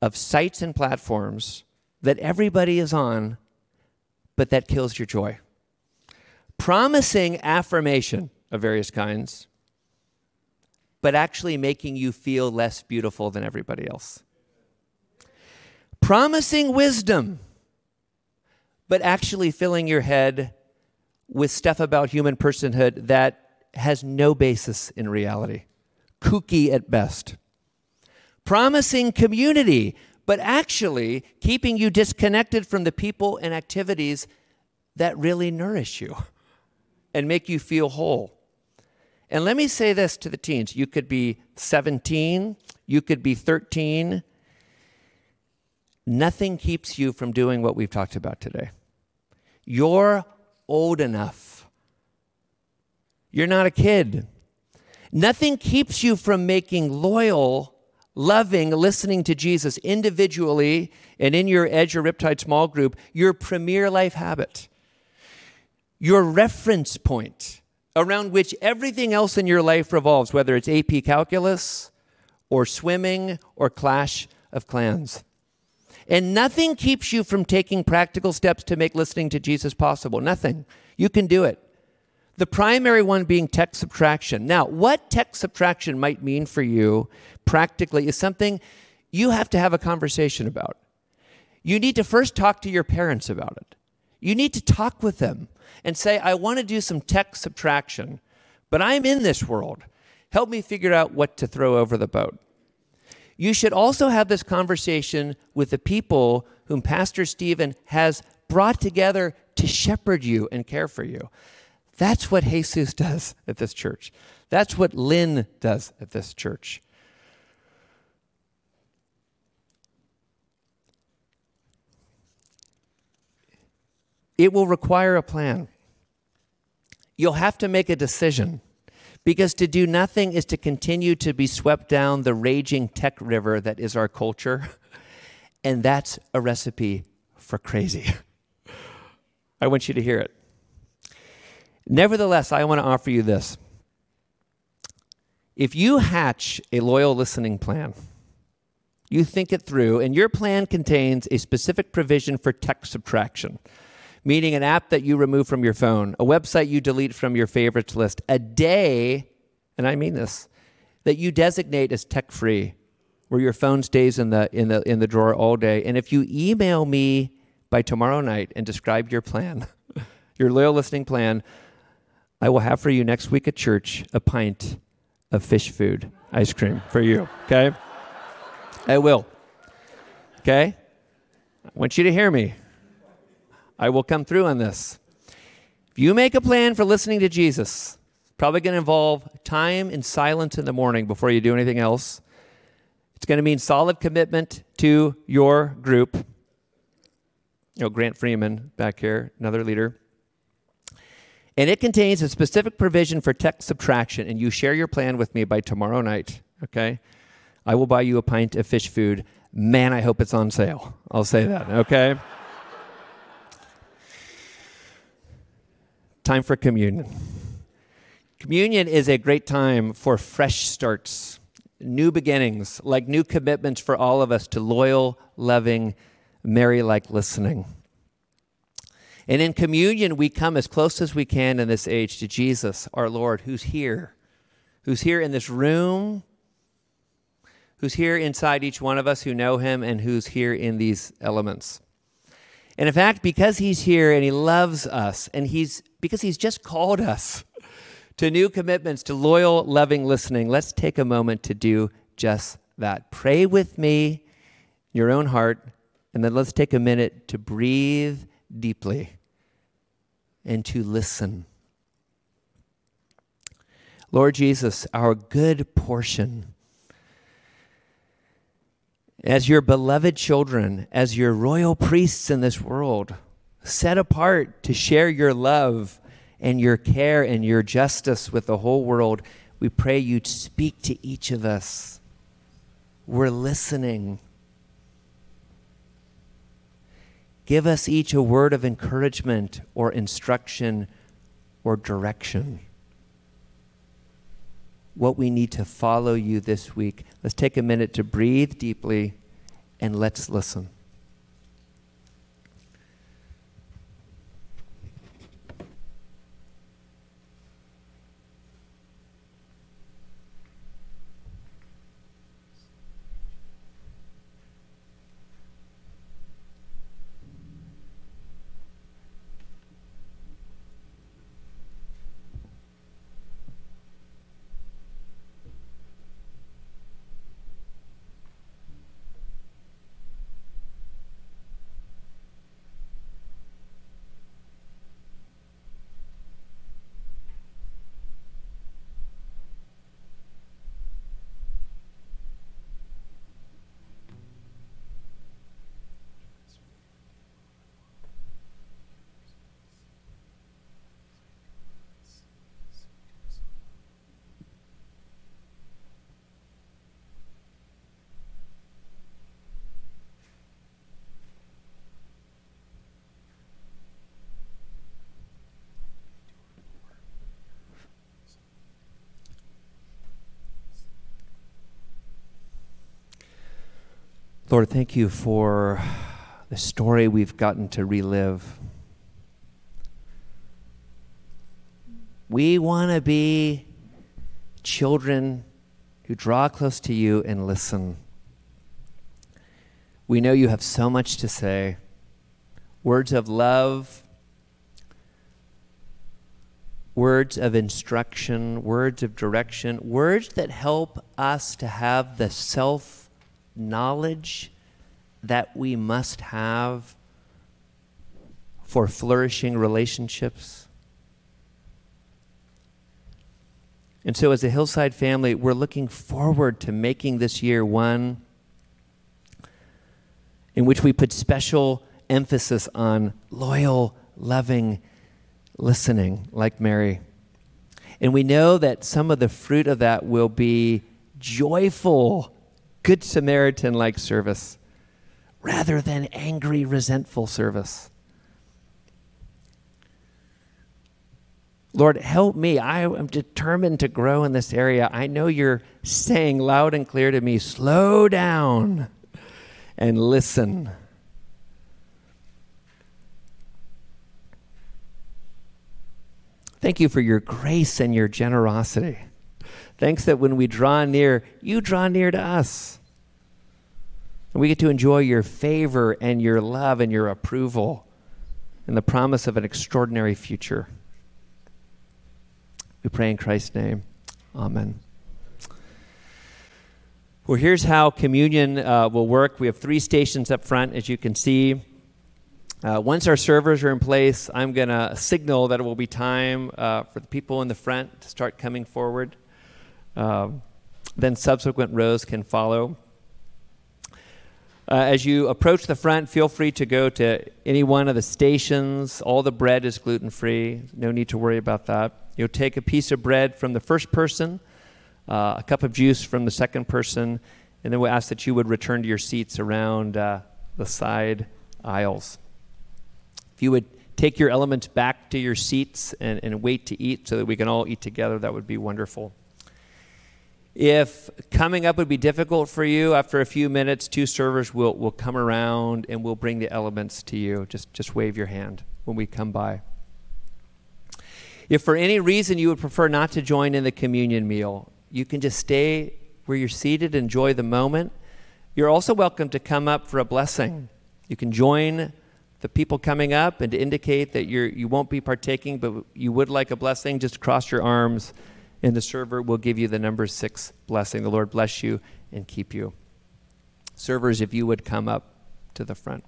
of sites and platforms that everybody is on, but that kills your joy. Promising affirmation of various kinds, but actually making you feel less beautiful than everybody else. Promising wisdom, but actually filling your head with stuff about human personhood that has no basis in reality, kooky at best. Promising community, but actually keeping you disconnected from the people and activities that really nourish you [laughs] and make you feel whole. And let me say this to the teens you could be 17, you could be 13. Nothing keeps you from doing what we've talked about today. You're old enough. You're not a kid. Nothing keeps you from making loyal, loving, listening to Jesus individually and in your Edge or Riptide small group your premier life habit, your reference point around which everything else in your life revolves, whether it's AP calculus or swimming or Clash of Clans. And nothing keeps you from taking practical steps to make listening to Jesus possible. Nothing. You can do it. The primary one being tech subtraction. Now, what tech subtraction might mean for you practically is something you have to have a conversation about. You need to first talk to your parents about it. You need to talk with them and say, I want to do some tech subtraction, but I'm in this world. Help me figure out what to throw over the boat. You should also have this conversation with the people whom Pastor Stephen has brought together to shepherd you and care for you. That's what Jesus does at this church. That's what Lynn does at this church. It will require a plan. You'll have to make a decision because to do nothing is to continue to be swept down the raging tech river that is our culture. [laughs] And that's a recipe for crazy. [laughs] I want you to hear it. Nevertheless, I want to offer you this. If you hatch a loyal listening plan, you think it through, and your plan contains a specific provision for tech subtraction, meaning an app that you remove from your phone, a website you delete from your favorites list, a day, and I mean this, that you designate as tech free, where your phone stays in the, in, the, in the drawer all day. And if you email me by tomorrow night and describe your plan, [laughs] your loyal listening plan, I will have for you next week at church a pint of fish food ice cream for you, okay? I will. Okay? I want you to hear me. I will come through on this. If you make a plan for listening to Jesus, probably going to involve time in silence in the morning before you do anything else. It's going to mean solid commitment to your group. You know, Grant Freeman back here, another leader. And it contains a specific provision for tech subtraction, and you share your plan with me by tomorrow night, okay? I will buy you a pint of fish food. Man, I hope it's on sale. I'll say that, okay? Time for communion. Communion is a great time for fresh starts new beginnings, like new commitments for all of us to loyal, loving, Mary like listening. And in communion, we come as close as we can in this age to Jesus, our Lord, who's here, who's here in this room, who's here inside each one of us who know him, and who's here in these elements. And in fact, because he's here and he loves us, and he's because he's just called us to new commitments, to loyal, loving listening, let's take a moment to do just that. Pray with me, your own heart, and then let's take a minute to breathe deeply and to listen. Lord Jesus, our good portion, as your beloved children, as your royal priests in this world, set apart to share your love and your care and your justice with the whole world, we pray you'd speak to each of us. We're listening. Give us each a word of encouragement or instruction or direction. What we need to follow you this week. Let's take a minute to breathe deeply and let's listen. Lord, thank you for the story we've gotten to relive. We want to be children who draw close to you and listen. We know you have so much to say words of love, words of instruction, words of direction, words that help us to have the self knowledge that we must have for flourishing relationships. And so, as a Hillside family, we're looking forward to making this year one in which we put special emphasis on loyal, loving listening, like Mary. And we know that some of the fruit of that will be joyful, good Samaritan like service rather than angry, resentful service. Lord, help me. I am determined to grow in this area. I know you're saying loud and clear to me slow down and listen. Thank you for your grace and your generosity. Thanks that when we draw near, you draw near to us. And we get to enjoy your favor and your love and your approval and the promise of an extraordinary future. We pray in Christ's name. Amen. Well, here's how communion uh, will work. We have three stations up front, as you can see. Uh, once our servers are in place, I'm going to signal that it will be time uh, for the people in the front to start coming forward. Um, then subsequent rows can follow. Uh, as you approach the front, feel free to go to any one of the stations. All the bread is gluten free. No need to worry about that. You'll take a piece of bread from the first person, uh, a cup of juice from the second person, and then we'll ask that you would return to your seats around uh, the side aisles. If you would take your elements back to your seats and, and wait to eat so that we can all eat together, that would be wonderful. If coming up would be difficult for you, after a few minutes, two servers will, will come around and we'll bring the elements to you. Just, just wave your hand when we come by. If for any reason you would prefer not to join in the communion meal, you can just stay where you're seated, enjoy the moment. You're also welcome to come up for a blessing. You can join the people coming up and to indicate that you're, you won't be partaking, but you would like a blessing, just cross your arms and the server will give you the number six blessing. The Lord bless you and keep you. Servers, if you would come up to the front.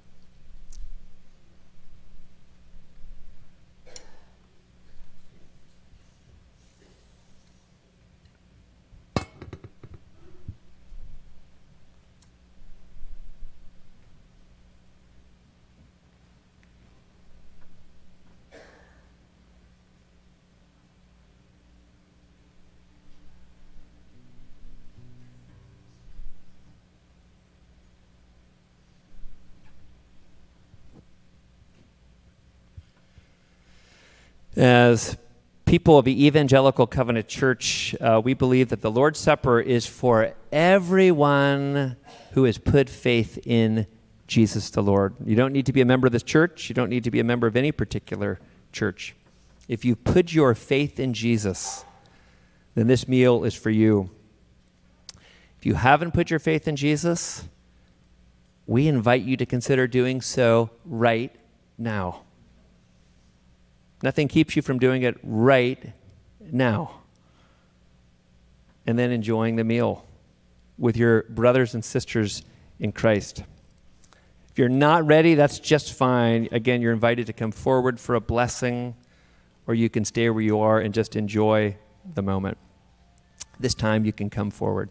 As people of the Evangelical Covenant Church, uh, we believe that the Lord's Supper is for everyone who has put faith in Jesus the Lord. You don't need to be a member of this church, you don't need to be a member of any particular church. If you put your faith in Jesus, then this meal is for you. If you haven't put your faith in Jesus, we invite you to consider doing so right now. Nothing keeps you from doing it right now. And then enjoying the meal with your brothers and sisters in Christ. If you're not ready, that's just fine. Again, you're invited to come forward for a blessing, or you can stay where you are and just enjoy the moment. This time, you can come forward.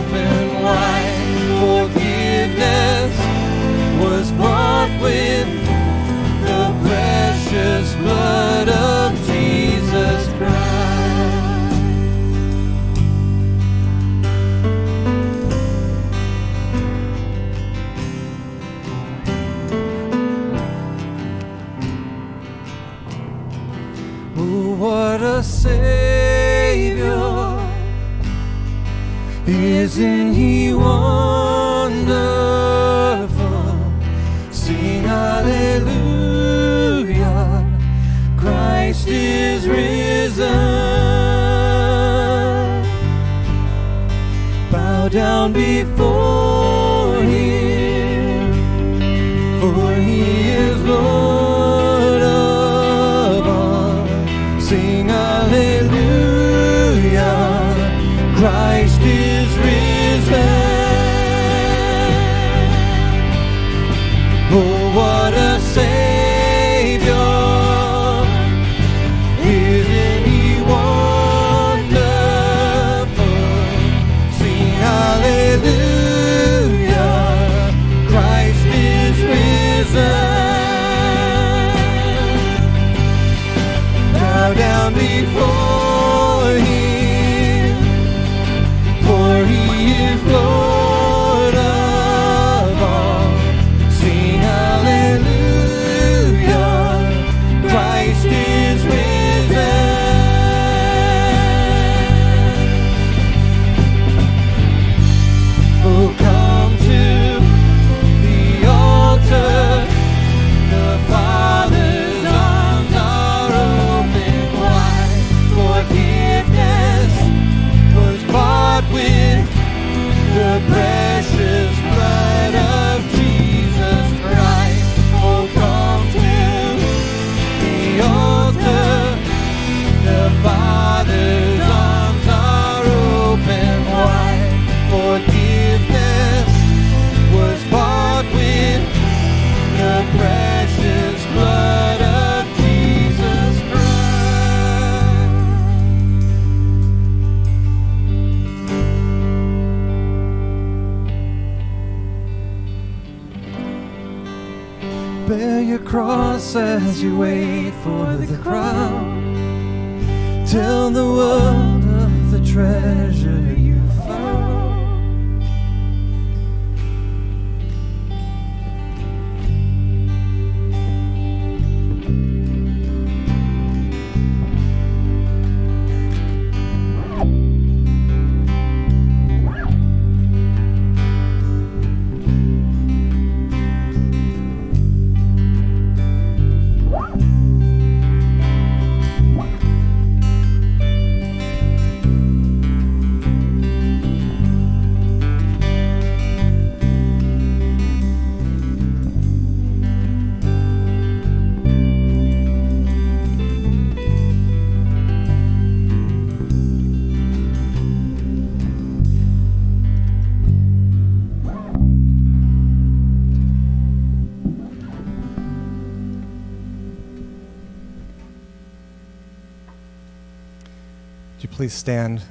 Savior! Isn't He wonderful? Please stand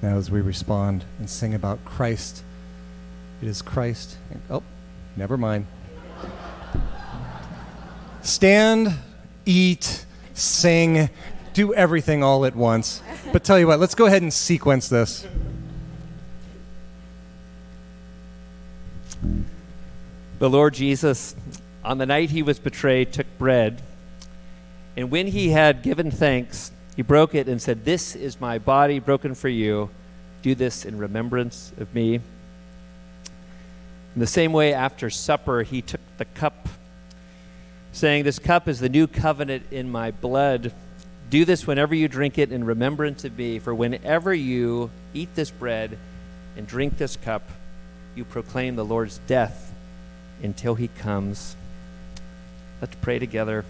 now as we respond and sing about Christ. It is Christ. Oh, never mind. Stand, eat, sing, do everything all at once. But tell you what, let's go ahead and sequence this. The Lord Jesus, on the night he was betrayed, took bread, and when he had given thanks, he broke it and said, This is my body broken for you. Do this in remembrance of me. In the same way, after supper, he took the cup, saying, This cup is the new covenant in my blood. Do this whenever you drink it in remembrance of me. For whenever you eat this bread and drink this cup, you proclaim the Lord's death until he comes. Let's pray together.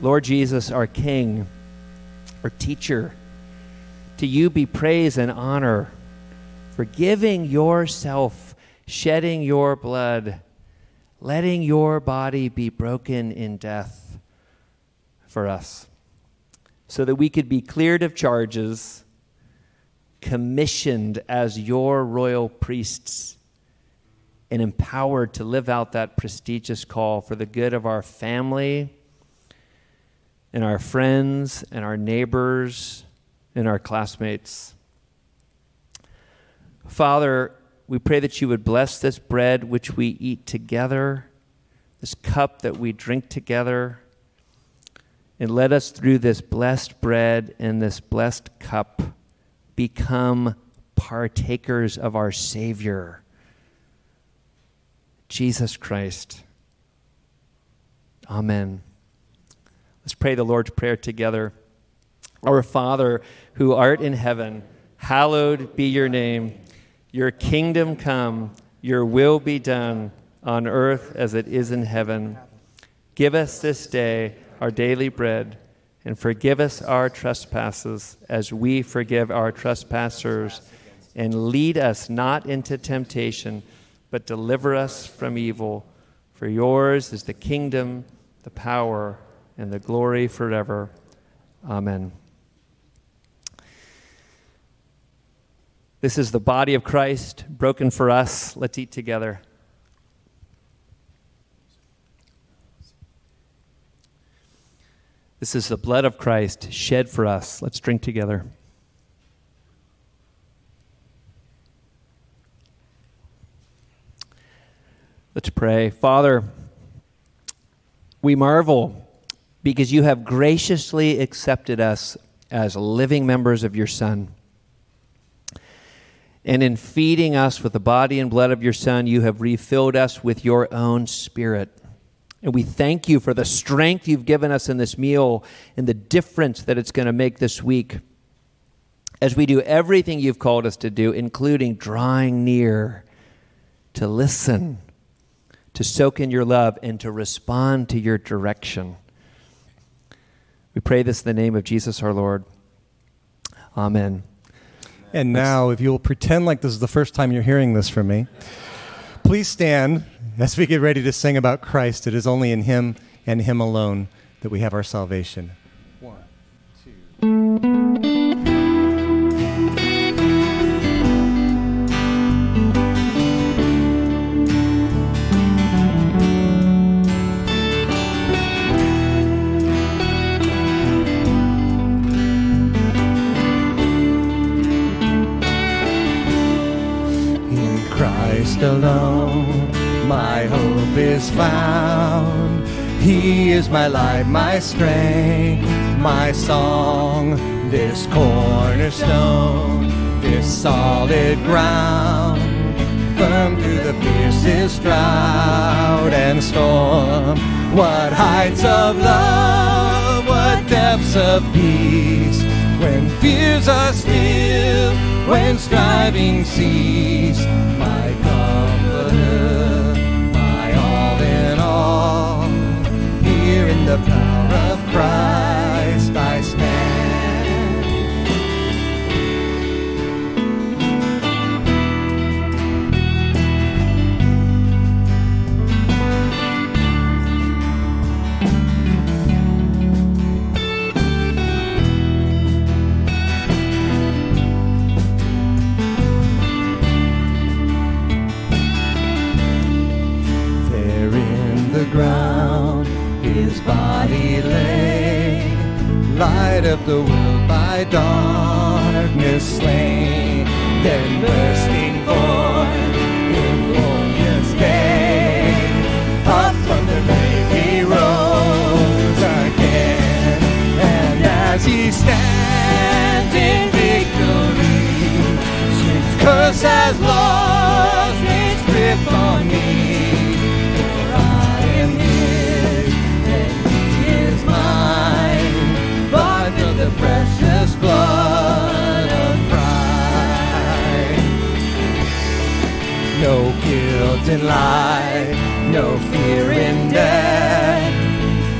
Lord Jesus, our King, our teacher, to you be praise and honor for giving yourself, shedding your blood, letting your body be broken in death for us, so that we could be cleared of charges, commissioned as your royal priests and empowered to live out that prestigious call for the good of our family and our friends and our neighbors and our classmates. Father, we pray that you would bless this bread which we eat together, this cup that we drink together, and let us through this blessed bread and this blessed cup become partakers of our Savior Jesus Christ. Amen. Let's pray the Lord's Prayer together. Our Father, who art in heaven, hallowed be your name. Your kingdom come, your will be done on earth as it is in heaven. Give us this day our daily bread, and forgive us our trespasses as we forgive our trespassers. And lead us not into temptation but deliver us from evil. For yours is the kingdom, the power, and the glory forever. Amen. This is the body of Christ broken for us. Let's eat together. This is the blood of Christ shed for us. Let's drink together. Let's pray. Father, we marvel because you have graciously accepted us as living members of your Son. And in feeding us with the body and blood of your Son, you have refilled us with your own Spirit. And we thank you for the strength you've given us in this meal and the difference that it's going to make this week as we do everything you've called us to do, including drawing near to listen to soak in your love and to respond to your direction. We pray this in the name of Jesus our Lord. Amen. And now, if you'll pretend like this is the first time you're hearing this from me, please stand as we get ready to sing about Christ. It is only in Him and Him alone that we have our salvation. Alone, my hope is found. He is my life, my strength, my song, this cornerstone, this solid ground. Firm through the fiercest drought and storm. What heights of love, what depths of peace. When fears are still, when striving cease. My comforter, the power of Christ I ground body lay, light of the world by darkness slain, then bursting forth glorious day, in life, no fear in death.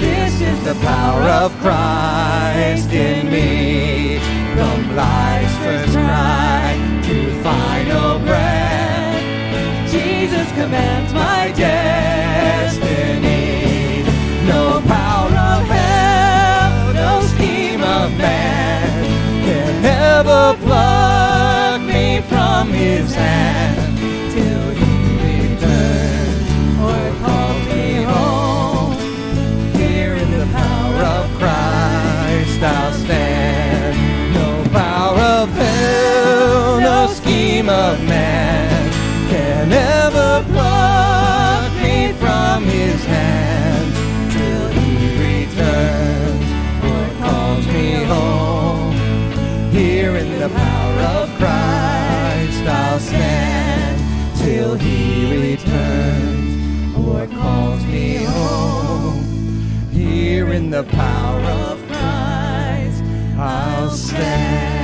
This is the power of Christ in me. From life's first cry to final breath, Jesus commands my destiny. No power of hell, no scheme of man can ever pluck me from his hand scheme of man can ever pluck me from his hand till he returns or calls me home. Here in the power of Christ I'll stand till he returns or calls me home. Here in the power of Christ I'll stand.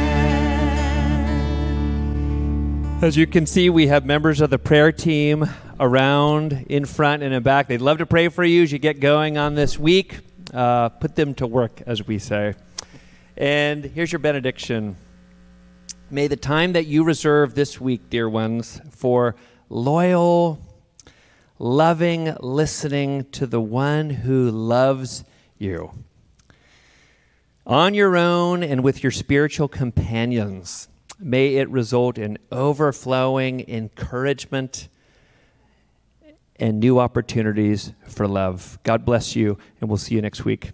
As you can see, we have members of the prayer team around, in front, and in back. They'd love to pray for you as you get going on this week. Uh, put them to work, as we say. And here's your benediction. May the time that you reserve this week, dear ones, for loyal, loving listening to the one who loves you, on your own and with your spiritual companions, may it result in overflowing encouragement and new opportunities for love. God bless you, and we'll see you next week.